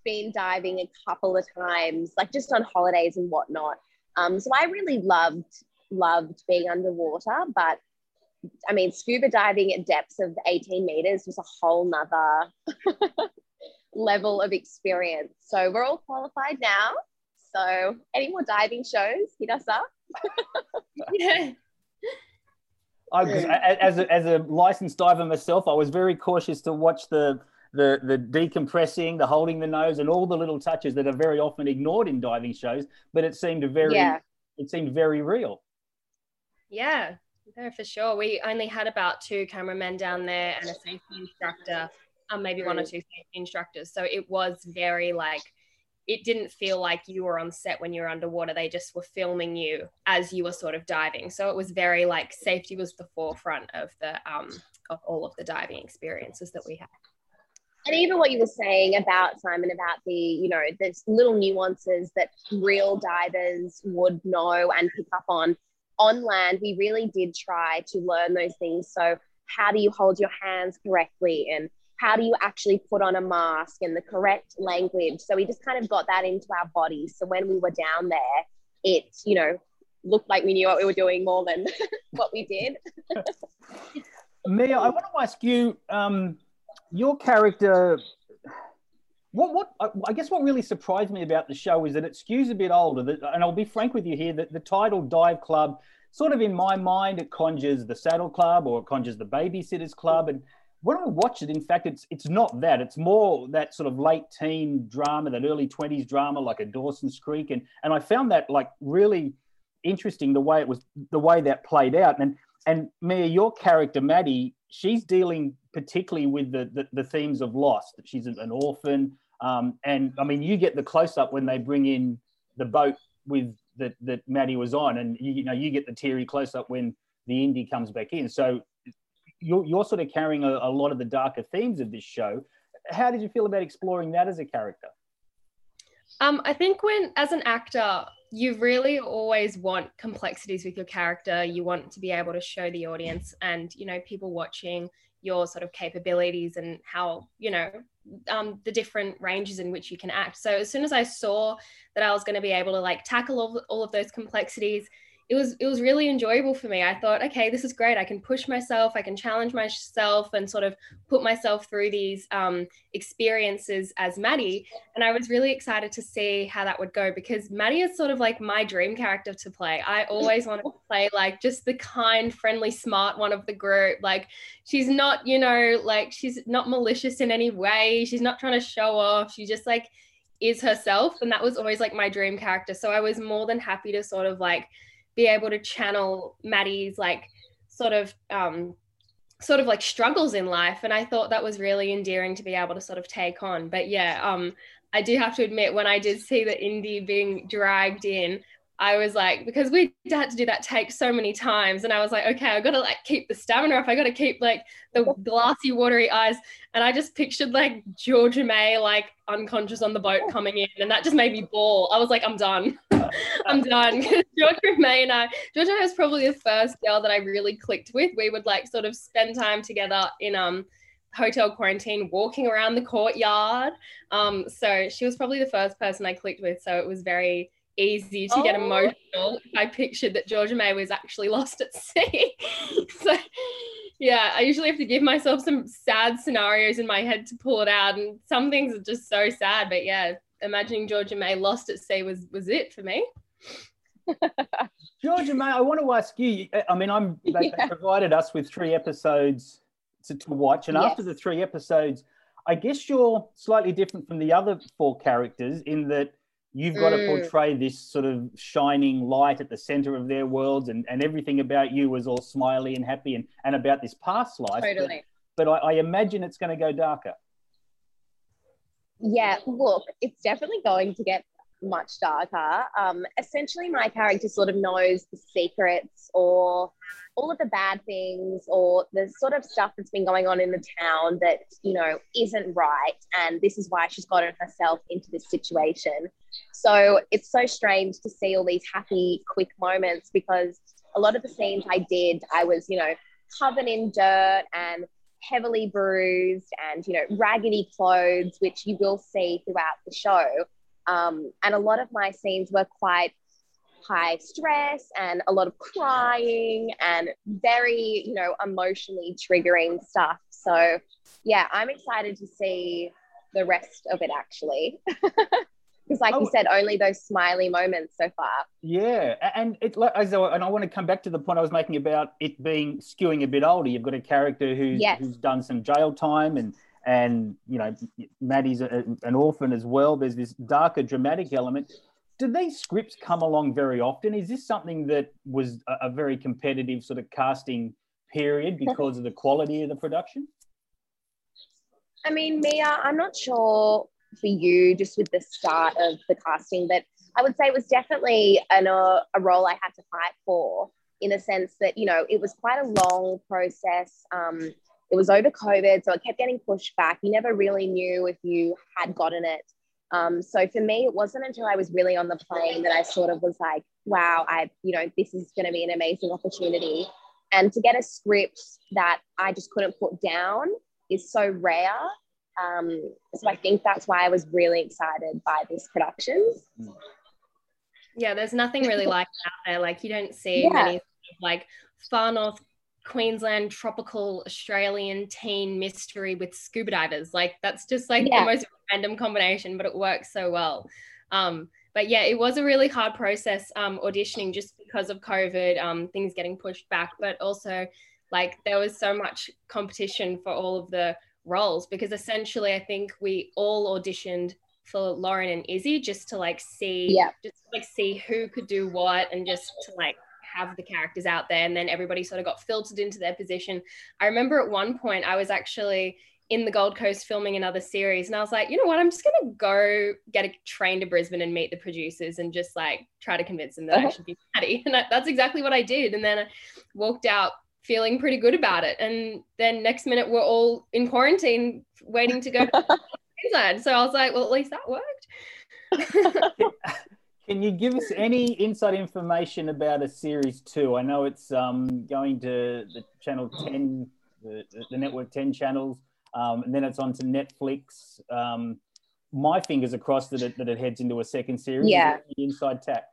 been diving a couple of times, like just on holidays and whatnot. Um, so I really loved loved being underwater, but I mean, scuba diving at depths of 18 meters was a whole nother level of experience. So we're all qualified now. So any more diving shows, hit us up. yeah. I, as, a, as a licensed diver myself, I was very cautious to watch the, the the decompressing, the holding the nose, and all the little touches that are very often ignored in diving shows. But it seemed very, Yeah. it seemed very real. Yeah, no, for sure. We only had about two cameramen down there and a safety instructor, um, maybe one or two safety instructors. So it was very like, it didn't feel like you were on set when you were underwater. They just were filming you as you were sort of diving. So it was very like safety was the forefront of the um of all of the diving experiences that we had. And even what you were saying about Simon about the, you know, there's little nuances that real divers would know and pick up on on land. We really did try to learn those things. So, how do you hold your hands correctly? And how do you actually put on a mask and the correct language? So, we just kind of got that into our bodies. So, when we were down there, it, you know, looked like we knew what we were doing more than what we did. Mia, I want to ask you, um, your character. What, what I- guess what really surprised me about the show is that it skews a bit older. That, and I'll be frank with you here that the title Dive Club, sort of in my mind, it conjures the Saddle Club or it conjures the Babysitters Club. And when I watch it, in fact, it's it's not that. It's more that sort of late teen drama, that early twenties drama, like a Dawson's Creek. And and I found that like really interesting the way it was the way that played out. And and Mia, your character Maddie, she's dealing particularly with the the, the themes of loss. That she's an orphan, um, and I mean, you get the close up when they bring in the boat with that that Maddie was on, and you, you know you get the teary close up when the Indy comes back in. So you're you're sort of carrying a, a lot of the darker themes of this show. How did you feel about exploring that as a character? Um, I think when, as an actor, you really always want complexities with your character. You want to be able to show the audience and, you know, people watching your sort of capabilities and how, you know, um, the different ranges in which you can act. So as soon as I saw that I was going to be able to like tackle all, all of those complexities, it was it was really enjoyable for me. I thought, okay, this is great. I can push myself, I can challenge myself, and sort of put myself through these um, experiences as Maddie. And I was really excited to see how that would go because Maddie is sort of like my dream character to play. I always wanted to play like just the kind, friendly, smart one of the group. Like she's not, you know, like she's not malicious in any way. She's not trying to show off. She just like is herself, and that was always like my dream character. So I was more than happy to sort of like be able to channel Maddie's like sort of um sort of like struggles in life and I thought that was really endearing to be able to sort of take on. But yeah um I do have to admit when I did see the indie being dragged in I was like because we had to do that take so many times and I was like okay I got to like keep the stamina up I got to keep like the glassy watery eyes and I just pictured like Georgia May like unconscious on the boat coming in and that just made me bawl I was like I'm done I'm done. Georgia May and I, Georgia was probably the first girl that I really clicked with. We would like sort of spend time together in um hotel quarantine, walking around the courtyard. Um, so she was probably the first person I clicked with. So it was very easy to get Oh. emotional. I pictured that Georgia May was actually lost at sea. so yeah, I usually have to give myself some sad scenarios in my head to pull it out. And some things are just so sad. But yeah, imagining Georgia May lost at sea was was it for me. Georgia May, I want to ask you. I mean, I'm they, they provided us with three episodes to, to watch, and after the three episodes, I guess you're slightly different from the other four characters in that you've got to Mm. portray this sort of shining light at the center of their worlds, and, and everything about you is all smiley and happy, and, and about this past life. But- Totally. But, I, I imagine it's going to go darker. Yeah, look, it's definitely going to get much darker. Um, essentially, my character sort of knows the secrets or all of the bad things or the sort of stuff that's been going on in the town that, you know, isn't right. And this is why she's gotten herself into this situation. So it's so strange to see all these happy, quick moments because a lot of the scenes I did, I was, you know, covered in dirt and heavily bruised and you know raggedy clothes, which you will see throughout the show. Um, and a lot of my scenes were quite high stress and a lot of crying and very you know emotionally triggering stuff. So yeah, I'm excited to see the rest of it actually. Because, like Oh. you said, only those smiley moments so far. Yeah, and it like as I, and I want to come back to the point I was making about it being skewing a bit older. You've got a character who's Yes. who's done some jail time, and and you know Maddie's a, an orphan as well. There's this darker dramatic element. Do these scripts come along very often? Is this something that was a, a very competitive sort of casting period because of the quality of the production? I mean, Mia, I'm not sure for you just with the start of the casting, but I would say it was definitely an, uh, a role I had to fight for in the sense that, you know, it was quite a long process. Um, it was over COVID, so it kept getting pushed back. You never really knew if you had gotten it. Um, so for me, it wasn't until I was really on the plane that I sort of was like, wow, I, you know, this is going to be an amazing opportunity. And to get a script that I just couldn't put down is so rare. Um, so I think that's why I was really excited by this production. Yeah, there's nothing really like it out there. Like you don't see Yeah. many like far north Queensland tropical Australian teen mystery with scuba divers. Like that's just like Yeah. the most random combination, but it works so well. Um, but yeah, it was a really hard process um, auditioning just because of COVID, um, things getting pushed back, but also like there was so much competition for all of the roles because essentially I think we all auditioned for Lauren and Izzy just to like see Yeah. just like see who could do what and just to like have the characters out there and then everybody sort of got filtered into their position. I remember at one point I was actually in the Gold Coast filming another series and I was like, you know what, I'm just gonna go get a train to Brisbane and meet the producers and just like try to convince them that I Uh-huh. should be Maddie. And that, that's exactly what I did. And then I walked out feeling pretty good about it. And then next minute we're all in quarantine waiting to go to Queensland. So I was like, well, at least that worked. Can you give us any inside information about a series two? I know it's um, going to the channel ten, the, the network ten channels, um, and then it's on to Netflix. Um, my fingers are crossed that it, that it heads into a second series. Yeah. inside tack.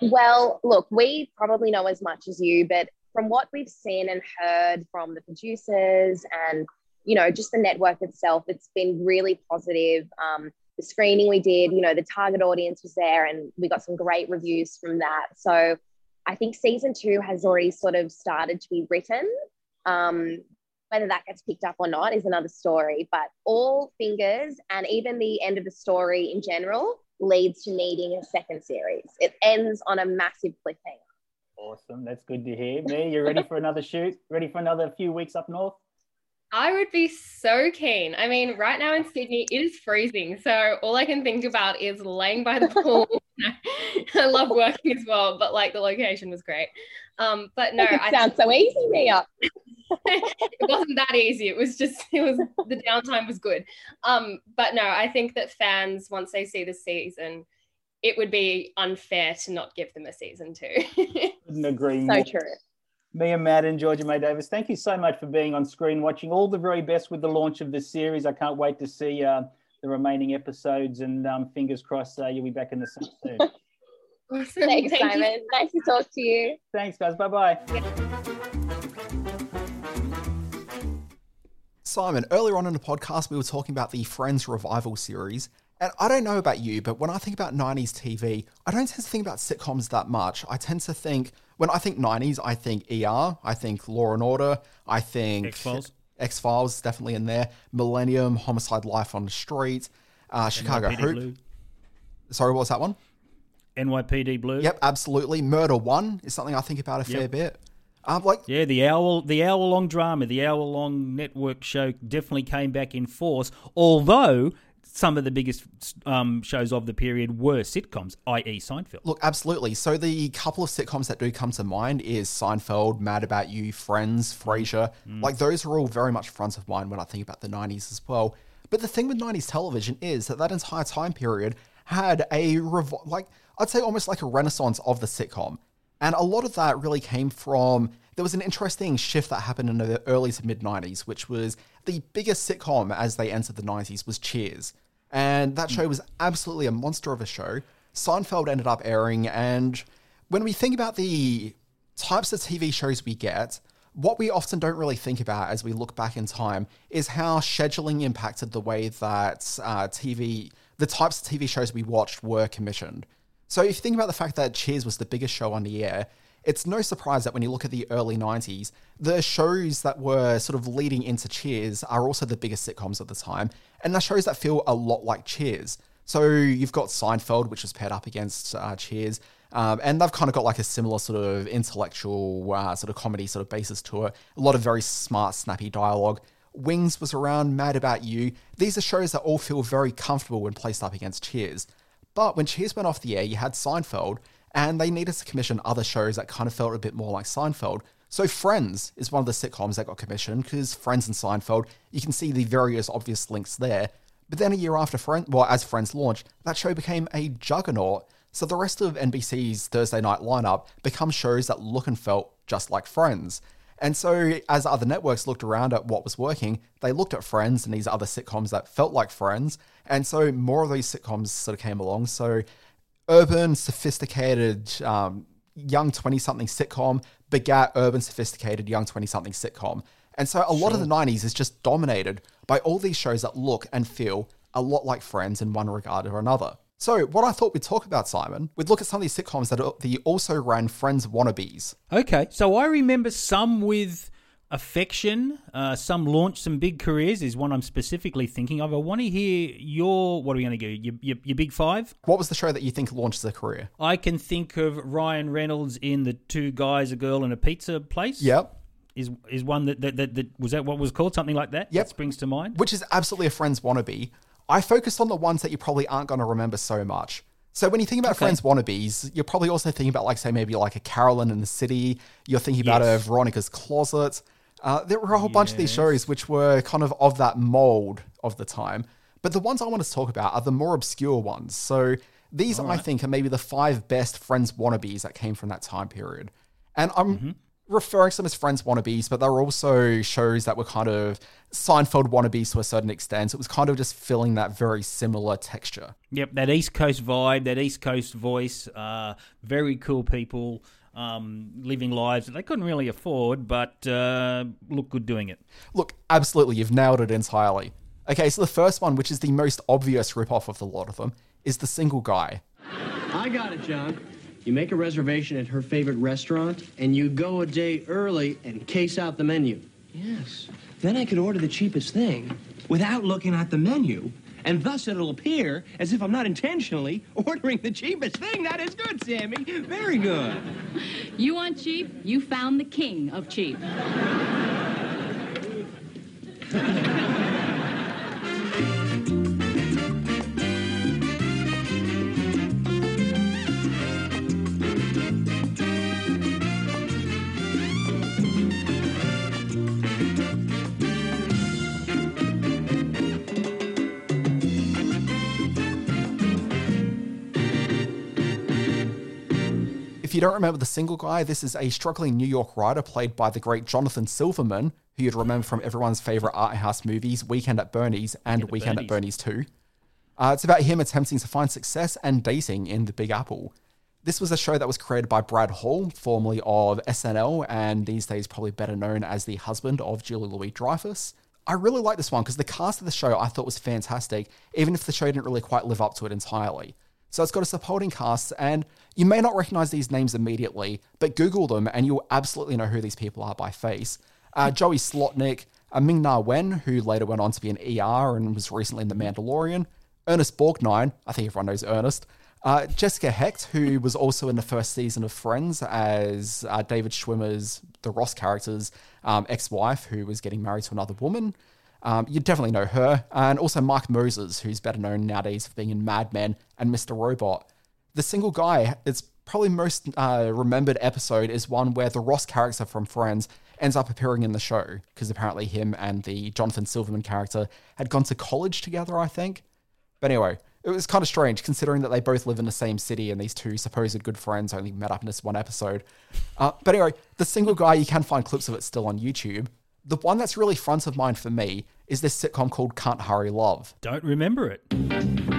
Well, look, we probably know as much as you, but from what we've seen and heard from the producers and you know just the network itself, it's been really positive. Um, the screening we did, you know, the target audience was there, and we got some great reviews from that. So I think season two has already sort of started to be written. Um, whether that gets picked up or not is another story, but all fingers and even the end of the story in general leads to needing a second series. It ends on a massive cliffhanger. Awesome, that's good to hear. Me, you ready for another shoot? Ready for another few weeks up north? I would be so keen. I mean, right now in Sydney, it is freezing. So all I can think about is laying by the pool. I love working as well, but like the location was great. Um, but no, it I sounds so easy, Mia. it wasn't that easy. It was just it was the downtime was good. Um, but no, I think that fans once they see the season, it would be unfair to not give them a season two. Couldn't agree more. So more. true. Mia Madden, Georgia May Davis, thank you so much for being on screen watching. All the very best with the launch of this series. I can't wait to see uh, the remaining episodes, and um, fingers crossed uh, you'll be back in the sun soon. Awesome. Thanks, Thank you. Simon. Nice to talk to you. Thanks, guys. Bye bye. Simon, earlier on in the podcast, we were talking about the Friends revival series. And I don't know about you, but when I think about 90s TV, I don't tend to think about sitcoms that much. I tend to think, when I think 90s, I think ER, I think Law and Order, I think. X Files is definitely in there, Millennium, Homicide Life on the Street, uh, Chicago NYPD Hoop. Blue. Sorry, what was that one? NYPD Blue. Yep, absolutely. Murder One is something I think about a fair Yep. bit. Um, like Yeah, the hour the hour long drama, the hour long network show definitely came back in force. Although some of the biggest um, shows of the period were sitcoms, i.e., Seinfeld. Look, absolutely. So the couple of sitcoms that do come to mind is Seinfeld, Mad About You, Friends, Frasier. Like those are all very much front of mind when I think about the 90s as well. But the thing with 90s television is that that entire time period had a revo- like I'd say almost like a renaissance of the sitcom. And a lot of that really came from there was an interesting shift that happened in the early to mid 90s, which was the biggest sitcom as they entered the 90s was Cheers. And that show was absolutely a monster of a show. Seinfeld ended up airing, and when we think about the types of TV shows we get, what we often don't really think about as we look back in time is how scheduling impacted the way that uh, TV, the types of TV shows we watched were commissioned. So if you think about the fact that Cheers was the biggest show on the air, it's no surprise that when you look at the early 90s, the shows that were sort of leading into Cheers are also the biggest sitcoms at the time, and they're shows that feel a lot like Cheers. So you've got Seinfeld, which was paired up against uh, Cheers, um, and they've kind of got like a similar sort of intellectual uh, sort of comedy sort of basis to it. A lot of very smart, snappy dialogue. Wings was around, Mad About You. These are shows that all feel very comfortable when placed up against Cheers. But when Cheers went off the air, you had Seinfeld, and they needed to commission other shows that kind of felt a bit more like Seinfeld. So Friends is one of the sitcoms that got commissioned because Friends and Seinfeld, you can see the various obvious links there. But then a year after Friends, well, as Friends launched, that show became a juggernaut. So the rest of NBC's Thursday night lineup becomes shows that look and felt just like Friends. And so, as other networks looked around at what was working, they looked at Friends and these other sitcoms that felt like Friends. And so, more of these sitcoms sort of came along. So, urban, sophisticated, um, young 20 something sitcom begat urban, sophisticated, young 20 something sitcom. And so, a lot of the 90s is just dominated by all these shows that look and feel a lot like Friends in one regard or another. So, what I thought we'd talk about, Simon, we'd look at some of these sitcoms that are, the also ran Friends wannabes. Okay, so I remember some with affection, uh, some launch some big careers, is one I'm specifically thinking of. I want to hear your, what are we going to do? Your, your, your big five? What was the show that you think launched their career? I can think of Ryan Reynolds in The Two Guys, a Girl, and a Pizza Place. Yep. Is, is one that, that, that, that was that what was called something like that? Yep. That springs to mind. Which is absolutely a Friends wannabe. I focused on the ones that you probably aren't going to remember so much. So when you think about Okay. Friends wannabes, you're probably also thinking about like say maybe like a Caroline in the City. You're thinking about a Veronica's Closet. Uh, there were a whole bunch of these shows which were kind of of that mold of the time. But the ones I want to talk about are the more obscure ones. So these I think are maybe the five best Friends wannabes that came from that time period. And I'm Mm-hmm. referring to them as Friends wannabes, but there were also shows that were kind of Seinfeld wannabes to a certain extent. So it was kind of just filling that very similar texture. Yep, that East Coast vibe, that East Coast voice, uh, very cool people um, living lives that they couldn't really afford, but uh, look good doing it. Look, absolutely, you've nailed it entirely. Okay, so the first one, which is the most obvious ripoff of the lot of them, is the single guy. I got it, John. You make a reservation at her favorite restaurant, and you go a day early and case out the menu. Yes. Then I could order the cheapest thing without looking at the menu, and thus it'll appear as if I'm not intentionally ordering the cheapest thing. That is good, Sammy. Very good. You want cheap? You found the king of cheap. you don't remember the single guy, this is a struggling New York writer played by the great Jonathan Silverman, who you'd remember from everyone's favorite art house movies, Weekend at Bernie's and Weekend at Bernie's 2. Uh, it's about him attempting to find success and dating in the Big Apple. This was a show that was created by Brad Hall, formerly of SNL, and these days probably better known as the husband of Julia Louis-Dreyfus. I really like this one because the cast of the show I thought was fantastic, even if the show didn't really quite live up to it entirely. So it's got a supporting cast, and you may not recognize these names immediately, but Google them and you'll absolutely know who these people are by face. Uh, Joey Slotnick, uh, Ming Na Wen, who later went on to be an ER and was recently in The Mandalorian, Ernest Borgnine, I think everyone knows Ernest, uh, Jessica Hecht, who was also in the first season of Friends as uh, David Schwimmer's, the Ross character's um, ex wife, who was getting married to another woman. Um, you definitely know her. And also Mark Moses, who's better known nowadays for being in Mad Men and Mr. Robot. The single guy, its probably most uh, remembered episode is one where the Ross character from Friends ends up appearing in the show because apparently him and the Jonathan Silverman character had gone to college together, I think. But anyway, It was kind of strange considering that they both live in the same city and these two supposed good friends only met up in this one episode. Uh, but anyway, the single guy, you can find clips of it still on YouTube. The one that's really front of mind for me is this sitcom called Can't Hurry Love. Don't remember it.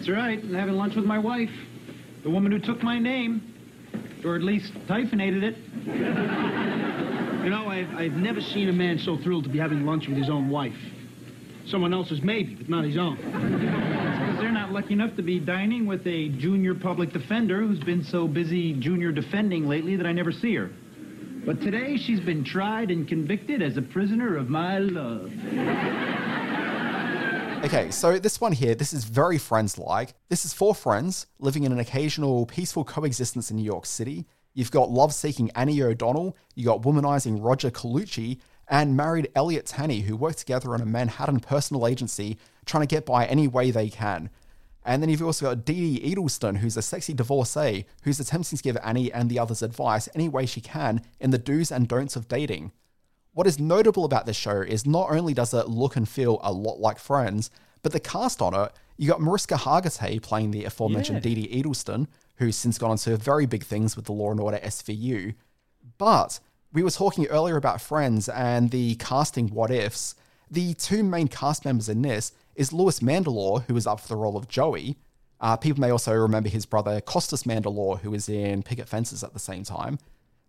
That's right. I'm having lunch with my wife, the woman who took my name, or at least hyphenated it. You know, I've, I've never seen a man so thrilled to be having lunch with his own wife. Someone else's, maybe, but not his own. because they're not lucky enough to be dining with a junior public defender who's been so busy junior defending lately that I never see her. But today she's been tried and convicted as a prisoner of my love. Okay, so this one here, this is very friends like. This is four friends living in an occasional peaceful coexistence in New York City. You've got love seeking Annie O'Donnell, you got womanizing Roger Carlucci, and married Elliot Tanney, who work together in a Manhattan personal agency trying to get by any way they can. And then you've also got Dee Dee Edelstein, who's a sexy divorcee who's attempting to give Annie and the others advice any way she can in the do's and don'ts of dating. What is notable about this show is not only does it look and feel a lot like Friends, but the cast on it, you got Mariska Hargitay playing the aforementioned Yeah. Dee Dee Edelstein, who's since gone on to very big things with the Law and Order SVU. But we were talking earlier about Friends and the casting what ifs. The two main cast members in this is Louis Mandylor, who is up for the role of Joey. Uh, people may also remember his brother Costas Mandylor, who was in Picket Fences at the same time.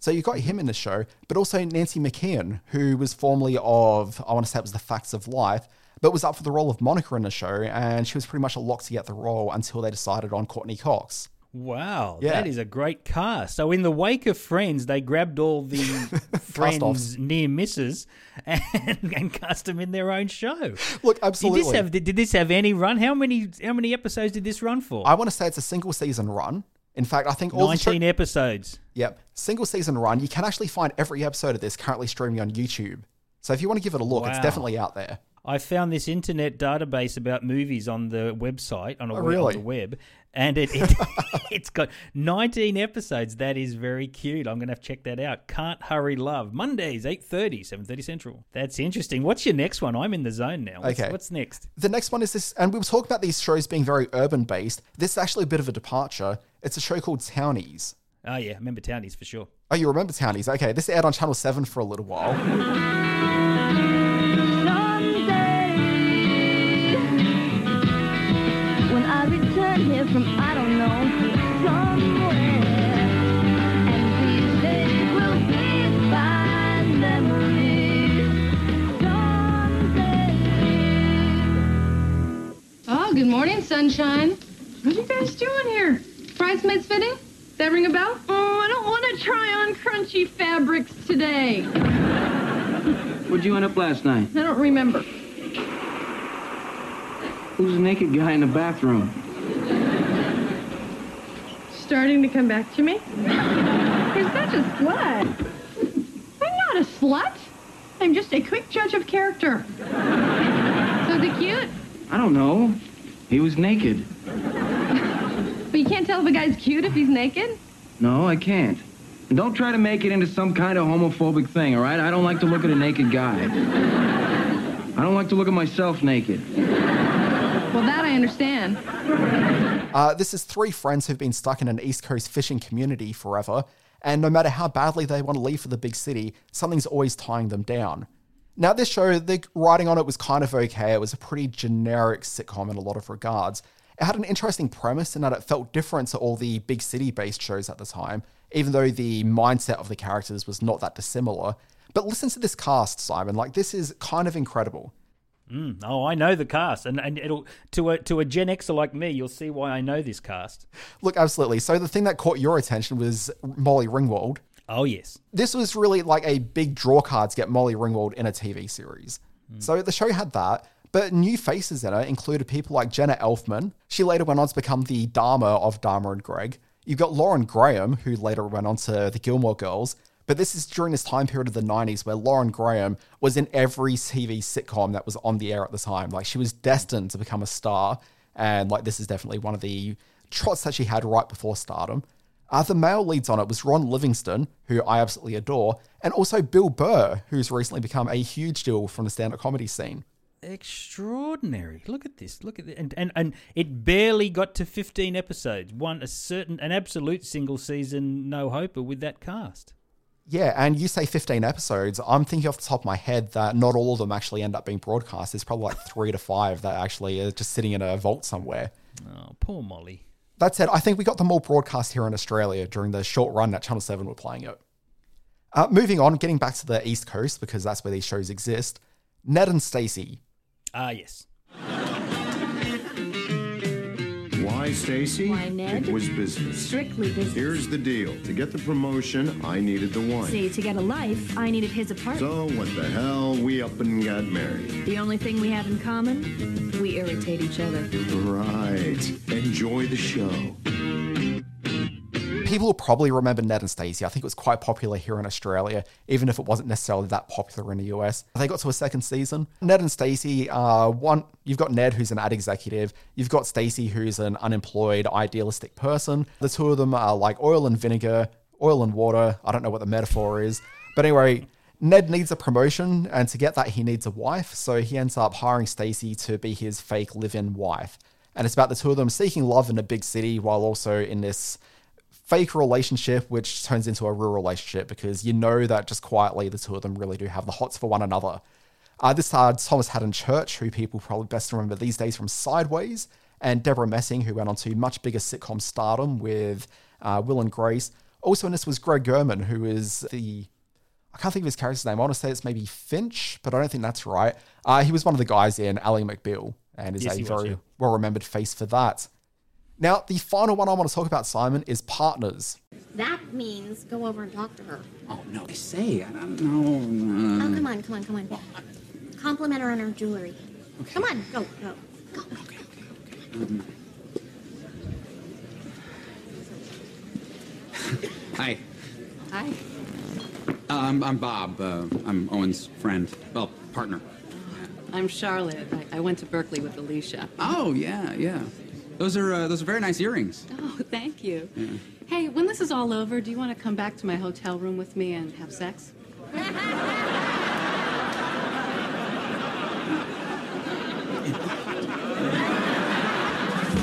So you got him in the show, but also Nancy McKeon, who was formerly of, I want to say it was The Facts of Life, but was up for the role of Monica in the show, and she was pretty much a lock to get the role until they decided on Courteney Cox. Wow, Yeah. that is a great cast. So, in the wake of Friends, they grabbed all the Friends near misses and, and cast them in their own show. Look, Did absolutely. this have did, did this have any run? How many how many episodes did this run for? I want to say it's a single season run. In fact, I think all the show- Nineteen episodes. Yep. Single season run. You can actually find every episode of this currently streaming on YouTube. So if you want to give it a look, it's definitely out there. I found this internet database about movies on the website on, a Oh, web, really? on the web, and it, it it's got 19 episodes. That is very cute. I'm gonna have to check that out. Can't hurry, love. Mondays 8:30, 7:30 Central. That's interesting. What's your next one? I'm in the zone now. What's, Okay. What's next? The next one is this, and we were talking about these shows being very urban based. This is actually a bit of a departure. It's a show called Townies. Oh yeah, remember Townies for sure. Oh, you remember Townies? Okay, this aired on Channel 7 for a little while. Good morning, sunshine. What are you guys doing here? Bridesmaids fitting? Does that ring a bell? Oh, I don't want to try on crunchy fabrics today. Where'd you end up last night? I don't remember. Who's the naked guy in the bathroom? Starting to come back to me? You're such a slut. I'm not a slut. I'm just a quick judge of character. So is he cute? I don't know. He was naked. But you can't tell if a guy's cute if he's naked? No, I can't. And don't try to make it into some kind of homophobic thing, all right? I don't like to look at a naked guy. I don't like to look at myself naked. Well, that I understand. Uh, this is three friends who've been stuck in an East Coast fishing community forever, and no matter how badly they want to leave for the big city, something's always tying them down. Now, this show, the writing on it was kind of okay. It was a pretty generic sitcom in a lot of regards. It had an interesting premise in that it felt different to all the big city based shows at the time, even though the mindset of the characters was not that dissimilar. But listen to this cast, Simon. Like, this is kind of incredible. Mm, oh, I know the cast, and and it'll to a to a Gen Xer like me, you'll see why I know this cast. Look, absolutely. So, the thing that caught your attention was Molly Ringwald. Oh yes, this was really like a big draw card to get Molly Ringwald in a TV series. Hmm. So the show had that, but new faces in it included people like Jenna Elfman. She later went on to become the Dharma of Dharma and Greg. You've got Lauren Graham, who later went on to the Gilmore Girls. But this is during this time period of the 90s where Lauren Graham was in every TV sitcom that was on the air at the time. Like she was destined to become a star. And like this is definitely one of the trots that she had right before stardom. Uh, the male leads on it was Ron Livingston, who I absolutely adore, and also Bill Burr, who's recently become a huge deal from the stand-up comedy scene. Extraordinary. Look at this. Look at it. And, and and it barely got to 15 episodes. One a certain an absolute single season no hoper with that cast. Yeah, and you say 15 episodes. I'm thinking off the top of my head that not all of them actually end up being broadcast. There's probably like three to five that actually are just sitting in a vault somewhere. Oh, poor Molly. That said, I think we got them all broadcast here in Australia during the short run that Channel 7 were playing it. Uh, moving on, getting back to the East Coast, because that's where these shows exist. Ned and Stacy. Ah, yes. Why, Stacy? Why, Ned? It was business. Strictly business. Here's the deal. To get the promotion, I needed the wife. See, to get a life, I needed his apartment. So what the hell? We up and got married. The only thing we have in common, we irritate each other. Right. Enjoy the show. People will probably remember Ned and Stacey. I think it was quite popular here in Australia, even if it wasn't necessarily that popular in the US. They got to a second season. Ned and Stacey are one. You've got Ned, who's an ad executive. You've got Stacey, who's an unemployed, idealistic person. The two of them are like oil and vinegar, oil and water. I don't know what the metaphor is, but anyway. Ned needs a promotion, and to get that, he needs a wife. So he ends up hiring Stacey to be his fake live-in wife. And it's about the two of them seeking love in a big city while also in this fake relationship, which turns into a real relationship because you know that just quietly the two of them really do have the hots for one another. Uh, this had Thomas Haden Church, who people probably best remember these days from Sideways, and Debra Messing, who went on to much bigger sitcom stardom with uh, Will and Grace. Also in this was Greg Germann, who is the I can't think of his character's name. I want to say it's maybe Finch, but I don't think that's right. Uh, he was one of the guys in Ally McBeal and is Yes, a very well remembered face for that. Now, the final one I want to talk about, Simon, is Partners. That means go over and talk to her. Oh, no, I say, I don't know. Oh, come on, come on, come on. Compliment her on her jewelry. Come on, go, go. Um, Hi, Hi. uh, I'm, I'm Bob. Uh, I'm Owen's friend. Well, partner. I'm Charlotte. I, I went to Berkeley with Alicia. Oh, yeah, yeah. Those are uh, those are very nice earrings. Oh, thank you. Yeah. Hey, when this is all over, do you want to come back to my hotel room with me and have sex?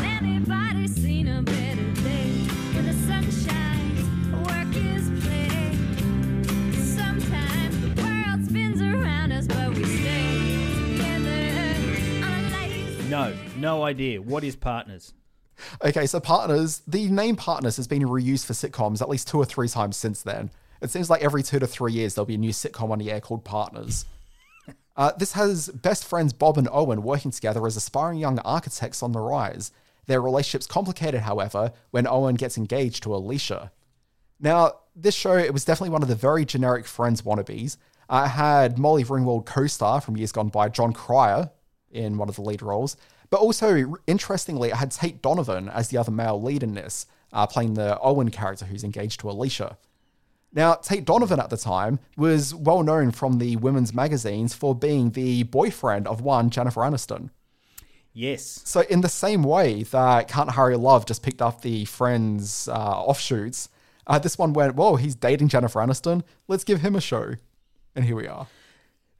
Anybody seen a better day when the sun shines? Work is play. Sometimes the world spins around us, but we stay together on a lazy No, no idea. What is Partners? Okay, so Partners, the name Partners has been reused for sitcoms at least two or three times since then. It seems like every two to three years there'll be a new sitcom on the air called Partners. Uh, this has best friends Bob and Owen working together as aspiring young architects on the rise. Their relationship's complicated, however, when Owen gets engaged to Alicia. Now, this show, it was definitely one of the very generic Friends wannabes. I had Molly Ringwald co-star from years gone by, Jon Cryer, in one of the lead roles. But also, interestingly, it had Tate Donovan as the other male lead in this, uh, playing the Owen character who's engaged to Alicia. Now, Tate Donovan at the time was well known from the women's magazines for being the boyfriend of one Jennifer Aniston. Yes. So, in the same way that Can't Hurry Love just picked up the Friends uh, offshoots, uh, this one went, whoa, he's dating Jennifer Aniston. Let's give him a show. And here we are.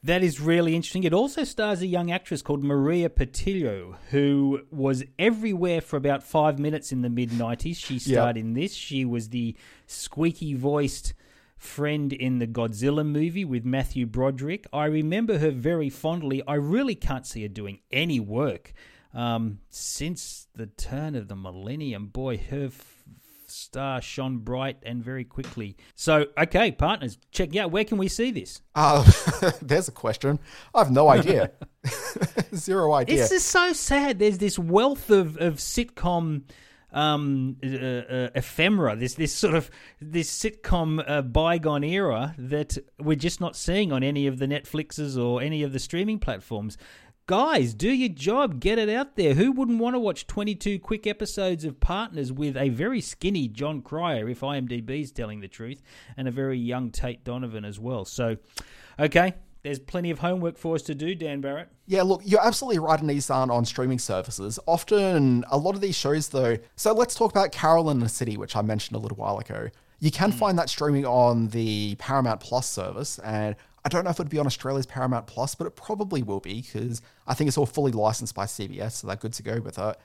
That is really interesting. It also stars a young actress called Maria Pitillo, who was everywhere for about five minutes in the mid 90s. She starred in this. She was the squeaky voiced friend in the Godzilla movie with Matthew Broderick. I remember her very fondly. I really can't see her doing any work um, since the turn of the millennium. Boy, her f- star shone bright and very quickly. So, okay, partners, check out. Where can we see this? Uh, there's a question. I have no idea. Zero idea. This is so sad. There's this wealth of, of sitcom um, uh, uh, ephemera. This this sort of this sitcom uh, bygone era that we're just not seeing on any of the Netflixes or any of the streaming platforms. Guys, do your job. Get it out there. Who wouldn't want to watch 22 quick episodes of Partners with a very skinny Jon Cryer, if IMDb is telling the truth, and a very young Tate Donovan as well? So, okay, there's plenty of homework for us to do, Dan Barrett. Yeah, look, you're absolutely right, and these aren't on streaming services. Often, a lot of these shows, though. So let's talk about Carol in the City, which I mentioned a little while ago. You can hmm. find that streaming on the Paramount Plus service, and I don't know if it would be on Australia's Paramount Plus, but it probably will be because I think it's all fully licensed by CBS, so they're good to go with it.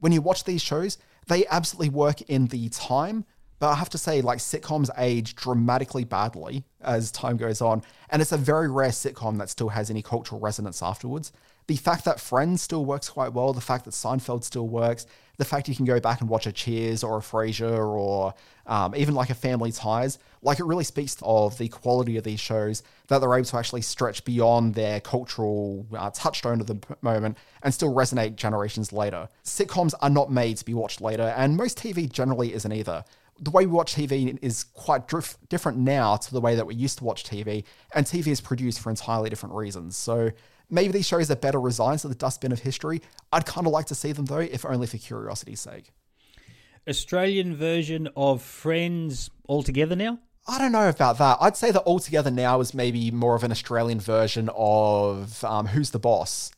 When you watch these shows, they absolutely work in the time, but I have to say, like sitcoms age dramatically badly as time goes on, and it's a very rare sitcom that still has any cultural resonance afterwards. The fact that Friends still works quite well, the fact that Seinfeld still works, the fact you can go back and watch a Cheers or a Frasier or um, even like a Family Ties, like it really speaks of the quality of these shows that they're able to actually stretch beyond their cultural uh, touchstone of the moment and still resonate generations later. Sitcoms are not made to be watched later, and most TV generally isn't either the way we watch TV is quite different now to the way that we used to watch TV, and TV is produced for entirely different reasons. So maybe these shows are better resigned to the dustbin of history. I'd kind of like to see them though, if only for curiosity's sake. Australian version of Friends altogether now? I don't know about that. I'd say that Altogether Now is maybe more of an Australian version of um, Who's the Boss.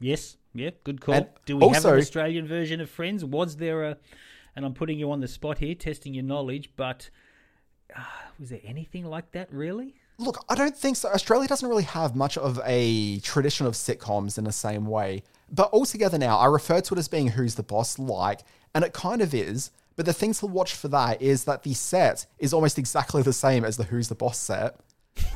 Yes, yeah, good call. And Do we have an Australian version of Friends? Was there a, and I'm putting you on the spot here, testing your knowledge, but uh, was there anything like that really? Look, I don't think so. Australia doesn't really have much of a tradition of sitcoms in the same way. But altogether now, I refer to it as being Who's the Boss like, and it kind of is. But the thing to watch for that is that the set is almost exactly the same as the Who's the Boss set.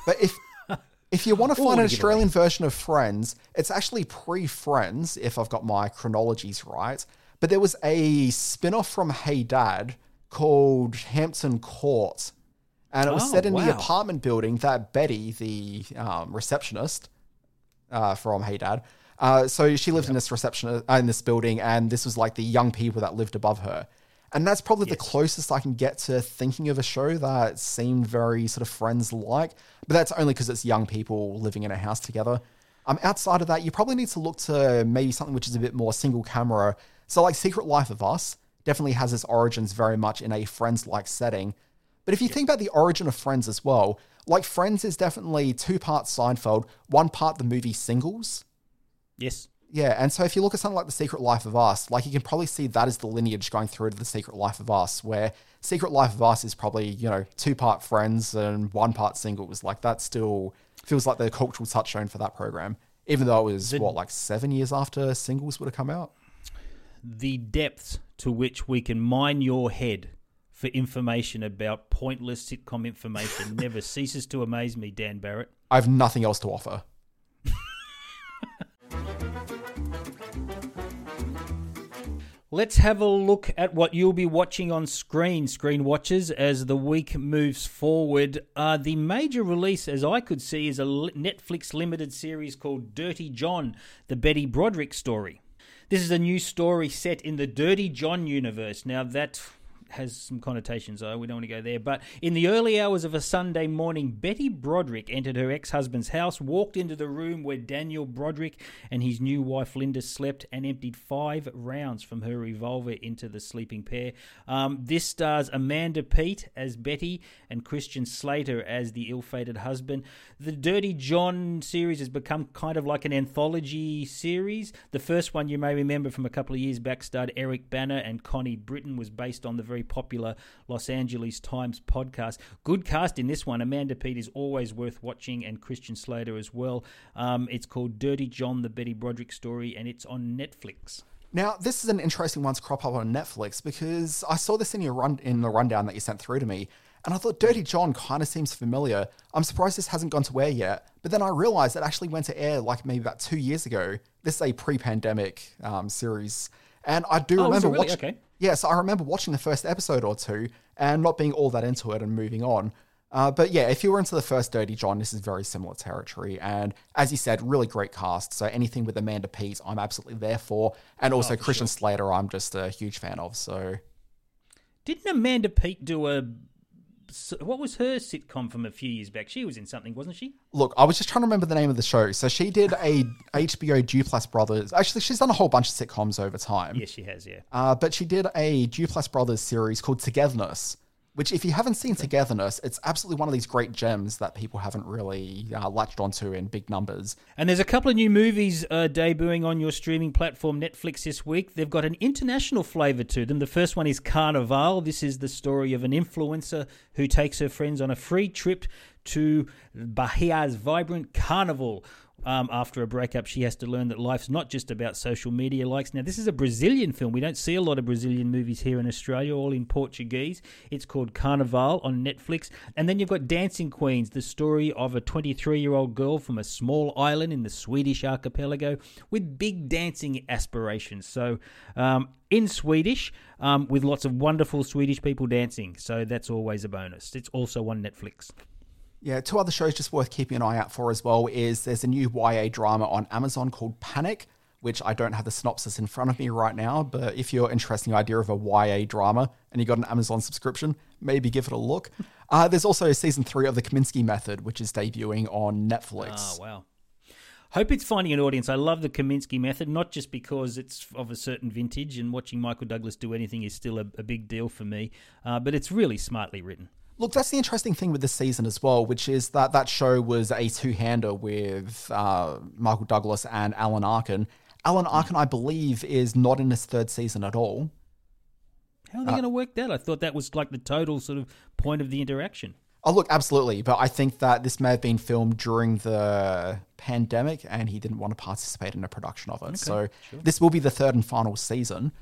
But if if you want to Ooh, find an Australian version of Friends, it's actually pre-Friends, if I've got my chronologies right. But there was a spin-off from Hey Dad called Hampton Court. And it was Oh, set in the apartment building that Betty, the um, receptionist uh, from Hey Dad, uh, so she lived in this reception uh, in this building, and this was like the young people that lived above her. And that's probably the closest I can get to thinking of a show that seemed very sort of friends like. But that's only because it's young people living in a house together. Um, outside of that, you probably need to look to maybe something which is a bit more single camera. So, like Secret Life of Us definitely has its origins very much in a friends like setting. But if you think about the origin of Friends as well, like Friends is definitely two parts Seinfeld, one part the movie Singles. Yes. Yeah, and so if you look at something like The Secret Life of Us, like you can probably see that as the lineage going through to The Secret Life of Us, where Secret Life of Us is probably, you know, two part friends and one part singles. Like that still feels like the cultural touchstone for that program, even though it was, what, like seven years after singles would have come out? The depths to which we can mine your head for information about pointless sitcom information never ceases to amaze me, Dan Barrett. I have nothing else to offer. Let's have a look at what you'll be watching on screen, screen watchers, as the week moves forward. Uh, the major release, as I could see, is a Netflix limited series called Dirty John, the Betty Broderick story. This is a new story set in the Dirty John universe. Now, that has some connotations, though. We don't want to go there. But in the early hours of a Sunday morning, Betty Broderick entered her ex husband's house, walked into the room where Daniel Broderick and his new wife Linda slept, and emptied five rounds from her revolver into the sleeping pair. Um, this stars Amanda Peet as Betty and Christian Slater as the ill fated husband. The Dirty John series has become kind of like an anthology series. The first one you may remember from a couple of years back starred Eric Bana and Connie Britton, was based on the very popular Los Angeles Times podcast. Good cast in this one. Amanda Peet is always worth watching, and Christian Slater as well. Um, it's called Dirty John, the Betty Broderick story, and it's on Netflix. Now, this is an interesting one to crop up on Netflix because I saw this in your run in the rundown that you sent through to me, and I thought Dirty John kind of seems familiar. I'm surprised this hasn't gone to air yet, but then I realized it actually went to air like maybe about two years ago. This is a pre-pandemic um, series, and I do Oh, remember really? watching. Okay. Yeah, so I remember watching the first episode or two and not being all that into it and moving on. Uh, but yeah, if you were into the first Dirty John, this is very similar territory. And as you said, really great cast. So anything with Amanda Peet, I'm absolutely there for. And also Oh, for Christian sure. Slater, I'm just a huge fan of. So Didn't Amanda Peet do a what was her sitcom from a few years back? She was in something, wasn't she? Look, I was just trying to remember the name of the show. So she did a HBO Duplass Brothers. Actually, she's done a whole bunch of sitcoms over time. Yes, she has. Yeah. Uh, but she did a Duplass Brothers series called Togetherness, which, if you haven't seen Togetherness, it's absolutely one of these great gems that people haven't really uh, latched onto in big numbers. And there's a couple of new movies uh, debuting on your streaming platform, Netflix, this week. They've got an international flavour to them. The first one is Carnival. This is the story of an influencer who takes her friends on a free trip to Bahia's vibrant carnival. Um, after a breakup, she has to learn that life's not just about social media likes. Now, this is a Brazilian film. We don't see a lot of Brazilian movies here in Australia, all in Portuguese. It's called Carnival on Netflix. And then you've got Dancing Queens, the story of a 23 year old girl from a small island in the Swedish archipelago with big dancing aspirations. So, um, in Swedish, um, with lots of wonderful Swedish people dancing. So, that's always a bonus. It's also on Netflix. Yeah, two other shows just worth keeping an eye out for as well is there's a new YA drama on Amazon called Panic, which I don't have the synopsis in front of me right now, but if you're interested in the idea of a YA drama and you got an Amazon subscription, maybe give it a look. Uh, there's also season three of The Kominsky Method, which is debuting on Netflix. Oh, wow. Hope it's finding an audience. I love the Kominsky method, not just because it's of a certain vintage and watching Michael Douglas do anything is still a, a big deal for me, uh, but it's really smartly written. Look, that's the interesting thing with this season as well, which is that that show was a two-hander with uh, Michael Douglas and Alan Arkin. Alan Arkin, I believe, is not in his third season at all. How are they Uh, going to work that? I thought that was like the total sort of point of the interaction. Oh, look, absolutely. But I think that this may have been filmed during the pandemic and he didn't want to participate in a production of it. so sure. this will be the third and final season.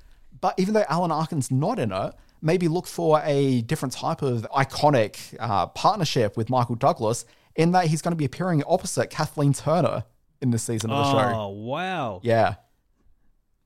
But even though Alan Arkin's not in it, maybe look for a different type of iconic uh, partnership with Michael Douglas in that he's going to be appearing opposite Kathleen Turner in this season of the Oh, show. Oh, wow. Yeah.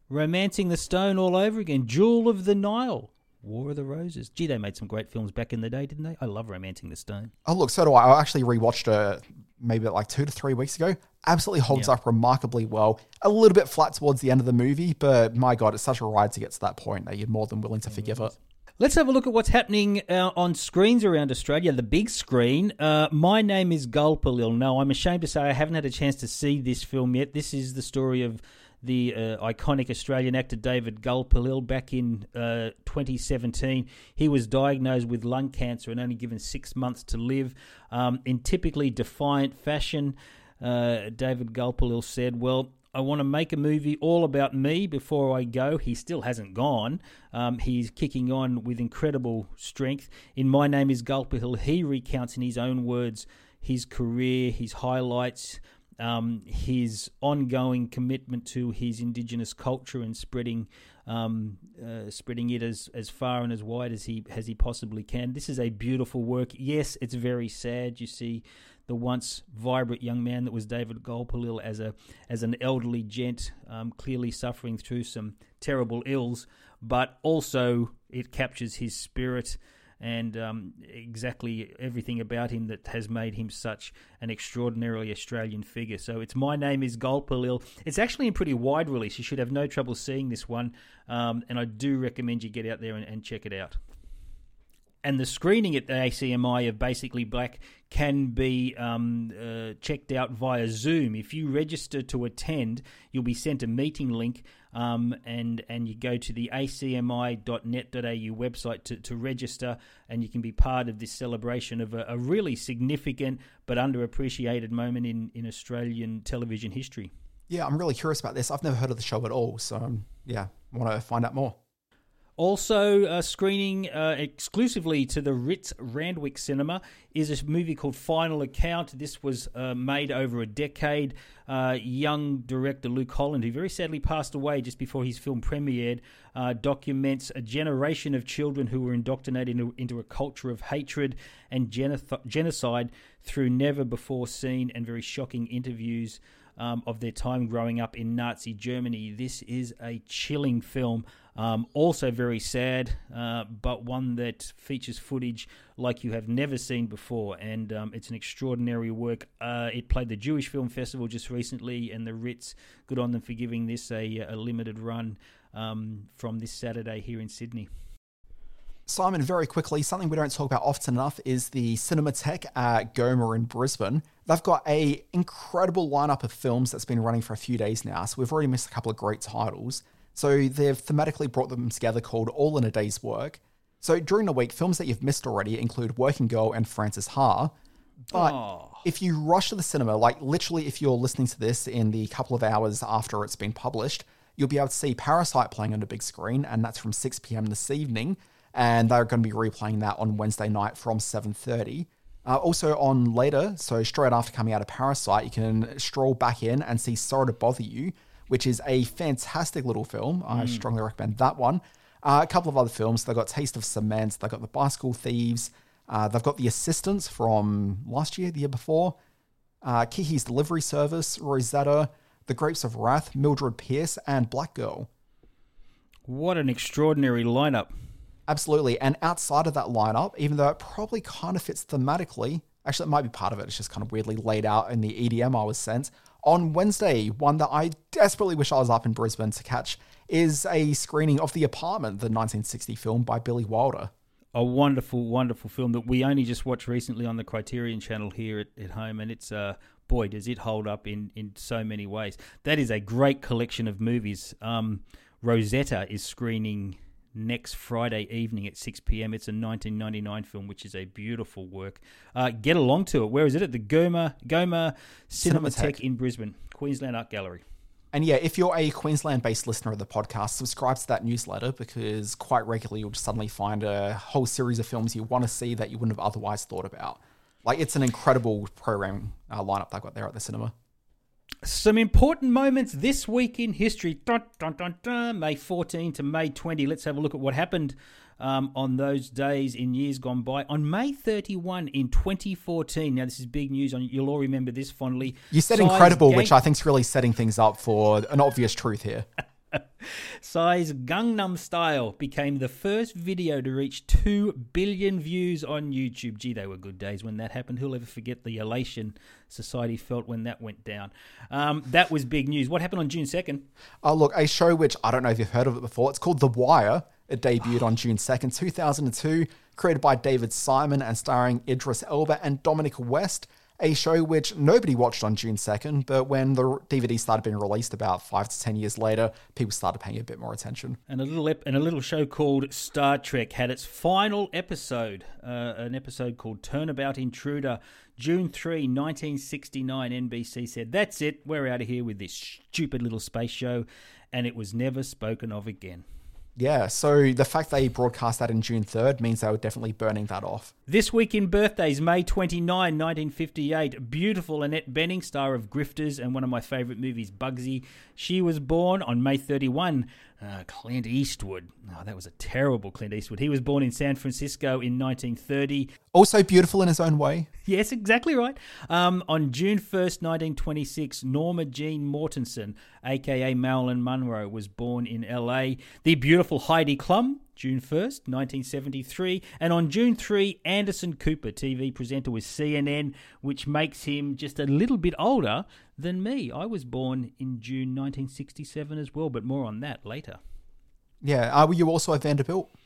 Romancing the Stone all over again. Jewel of the Nile. War of the Roses. Gee, they made some great films back in the day, didn't they? I love Romancing the Stone. Oh, look, so do I. I actually rewatched it maybe like two to three weeks ago. Absolutely holds Yeah. up remarkably well. A little bit flat towards the end of the movie, but my God, it's such a ride to get to that point that you're more than willing to forgive it. Let's have a look at what's happening uh, on screens around Australia, the big screen. Uh, my name is Gulpilil. No, I'm ashamed to say I haven't had a chance to see this film yet. This is the story of the uh, iconic Australian actor David Gulpilil back in uh, 2017. He was diagnosed with lung cancer and only given six months to live. Um, in typically defiant fashion, uh, David Gulpilil said, Well, I want to make a movie all about me before I go. He still hasn't gone. Um, he's kicking on with incredible strength. In My Name is Gulpilil, he recounts in his own words his career, his highlights, um, his ongoing commitment to his indigenous culture and spreading um, uh, spreading it as, as far and as wide as he as he possibly can. This is a beautiful work. Yes, it's very sad. You see the once vibrant young man that was David Gulpilil as a as an elderly gent, um, clearly suffering through some terrible ills, but also it captures his spirit and um, exactly everything about him that has made him such an extraordinarily Australian figure. So it's My Name is Gulpilil. It's actually in pretty wide release. You should have no trouble seeing this one, um, and I do recommend you get out there and, and check it out. And the screening at the ACMI of Basically Black can be um, uh, checked out via Zoom. If you register to attend, you'll be sent a meeting link, um, and and you go to the acmi.net.au website to, to register, and you can be part of this celebration of a, a really significant but underappreciated moment in, in Australian television history. Yeah, I'm really curious about this. I've never heard of the show at all. So, um, yeah, want to find out more. Also, uh, screening uh, exclusively to the Ritz Randwick Cinema is a movie called Final Account. This was uh, made over a decade. Uh, young director Luke Holland, who very sadly passed away just before his film premiered, uh, documents a generation of children who were indoctrinated into, into a culture of hatred and genocide through never before seen and very shocking interviews um, of their time growing up in Nazi Germany. This is a chilling film, um, also very sad, uh, but one that features footage like you have never seen before, and um, it's an extraordinary work. Uh, it played the Jewish Film Festival just recently, and the Ritz, good on them for giving this a, a limited run um, from this Saturday here in Sydney. Simon, very quickly, something we don't talk about often enough is the Cinematheque at Goma in Brisbane. They've got a incredible lineup of films that's been running for a few days now, so we've already missed a couple of great titles. So they've thematically brought them together called All in a Day's Work. So during the week, films that you've missed already include Working Girl and Frances Ha. But Oh. if you rush to the cinema, like literally if you're listening to this in the couple of hours after it's been published, you'll be able to see Parasite playing on a big screen, and that's from 6 p.m. this evening. And they're going to be replaying that on Wednesday night from 7.30. Uh, also on later, so straight after coming out of Parasite, you can stroll back in and see Sorry to Bother You, which is a fantastic little film. I Mm. strongly recommend that one. Uh, a couple of other films. They've got Taste of Cement. They've got The Bicycle Thieves. Uh, they've got The Assistants from last year, the year before. Uh, Kiki's Delivery Service, Rosetta, The Grapes of Wrath, Mildred Pierce, and Black Girl. What an extraordinary lineup. Absolutely. And outside of that lineup, even though it probably kind of fits thematically, actually, it might be part of it. It's just kind of weirdly laid out in the EDM I was sent. On Wednesday, one that I desperately wish I was up in Brisbane to catch is a screening of The Apartment, the 1960 film by Billy Wilder. a wonderful, wonderful film that we only just watched recently on the Criterion Channel here at, at home, and it's uh, boy does it hold up in in so many ways. That is a great collection of movies. Um, Rosetta is screening next Friday evening at 6 p.m. It's a 1999 film, which is a beautiful work. Uh, get along to it. Where is it? At the Goma Goma Cinematheque Cinematheque. in Brisbane, Queensland Art Gallery. And yeah, if you're a Queensland based listener of the podcast, subscribe to that newsletter because quite regularly you'll just suddenly find a whole series of films you want to see that you wouldn't have otherwise thought about. Like, it's an incredible program uh, lineup they've got there at the cinema. Some important moments this week in history. Dun, dun, dun, May 14 to May 20. Let's have a look at what happened um, on those days in years gone by. On May 31 in 2014, now this is big news. On You'll all remember this fondly. You said Psy incredible, Gang- which I think is really setting things up for an obvious truth here. Psy Gangnam Style became the first video to reach 2 billion views on YouTube. Gee, they were good days when that happened. Who'll ever forget the elation society felt when that went down? Um, that was big news. What happened on June 2nd? Oh, look, a show which I don't know if you've heard of it before. It's called The Wire. It debuted on June 2nd, 2002, created by David Simon and starring Idris Elba and Dominic West. A show which nobody watched on June 2nd, but when the DVD started being released about five to 10 years later, people started paying a bit more attention. And a little ep- and a little show called Star Trek had its final episode, uh, an episode called Turnabout Intruder. June 3, 1969, NBC said, That's it, we're out of here with this stupid little space show. And it was never spoken of again. Yeah, so the fact they broadcast that in June 3rd means they were definitely burning that off. This week in birthdays, May 29, 1958, beautiful Annette Bening, star of Grifters and one of my favourite movies, Bugsy. She was born on May 31. Uh, Clint Eastwood. Oh, that was a terrible Clint Eastwood. He was born in San Francisco in 1930. Also beautiful in his own way. Yes, exactly right. Um, on June 1st, 1926, Norma Jean Mortensen, aka Marilyn Monroe, was born in LA. The beautiful Heidi Klum, June 1st, 1973. And on June 3, Anderson Cooper, TV presenter with CNN, which makes him just a little bit older than me. I was born in June 1967 as well, but more on that later. Yeah, uh, were you also a Vanderbilt?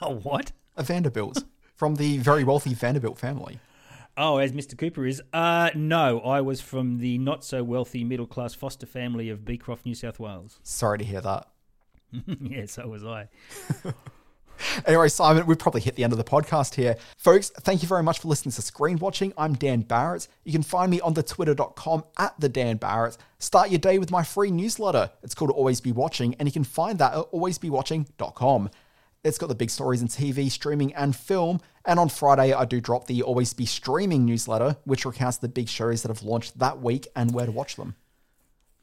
Oh, what? A Vanderbilt. from the very wealthy Vanderbilt family. Oh, as Mr. Cooper is. Uh, no, I was from the not so wealthy middle class foster family of Beecroft, New South Wales. Sorry to hear that. yeah, so was I. Anyway, Simon, we've probably hit the end of the podcast here. Folks, thank you very much for listening to Screen Watching. I'm Dan Barrett. You can find me on the twitter.com at the Dan Barrett. Start your day with my free newsletter. It's called Always Be Watching, and you can find that at alwaysbewatching.com. It's got the big stories in TV, streaming, and film. And on Friday, I do drop the Always Be Streaming newsletter, which recounts the big shows that have launched that week and where to watch them.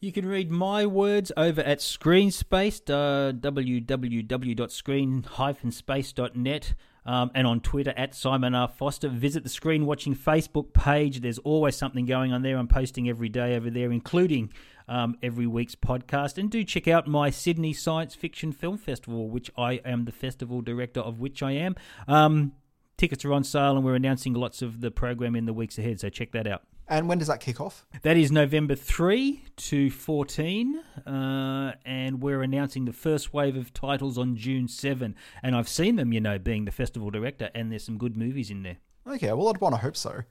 You can read my words over at Screenspace, uh, www.screen-space.net, um, and on Twitter at Simon R. Foster. Visit the Screen Watching Facebook page. There's always something going on there. I'm posting every day over there, including um, every week's podcast. And do check out my Sydney Science Fiction Film Festival, which I am the festival director of, which I am. Um, tickets are on sale, and we're announcing lots of the program in the weeks ahead, so check that out. And when does that kick off? That is November 3 to 14, uh, and we're announcing the first wave of titles on June 7. And I've seen them, you know, being the festival director, and there's some good movies in there. Okay, well, I'd want to hope so.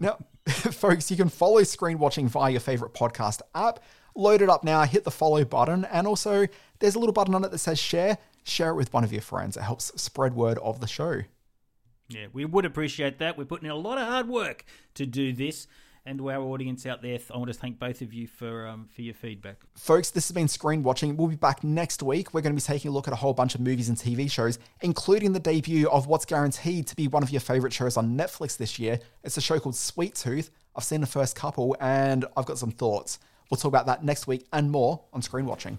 Now, folks, you can follow Screen Watching via your favorite podcast app. Load it up now, hit the follow button, and also there's a little button on it that says share. Share it with one of your friends. It helps spread word of the show. Yeah, we would appreciate that. We're putting in a lot of hard work to do this. And to our audience out there, I want to thank both of you for um, for your feedback. Folks, this has been Screen Watching. We'll be back next week. We're going to be taking a look at a whole bunch of movies and TV shows, including the debut of what's guaranteed to be one of your favorite shows on Netflix this year. It's a show called Sweet Tooth. I've seen the first couple and I've got some thoughts. We'll talk about that next week and more on Screen Watching.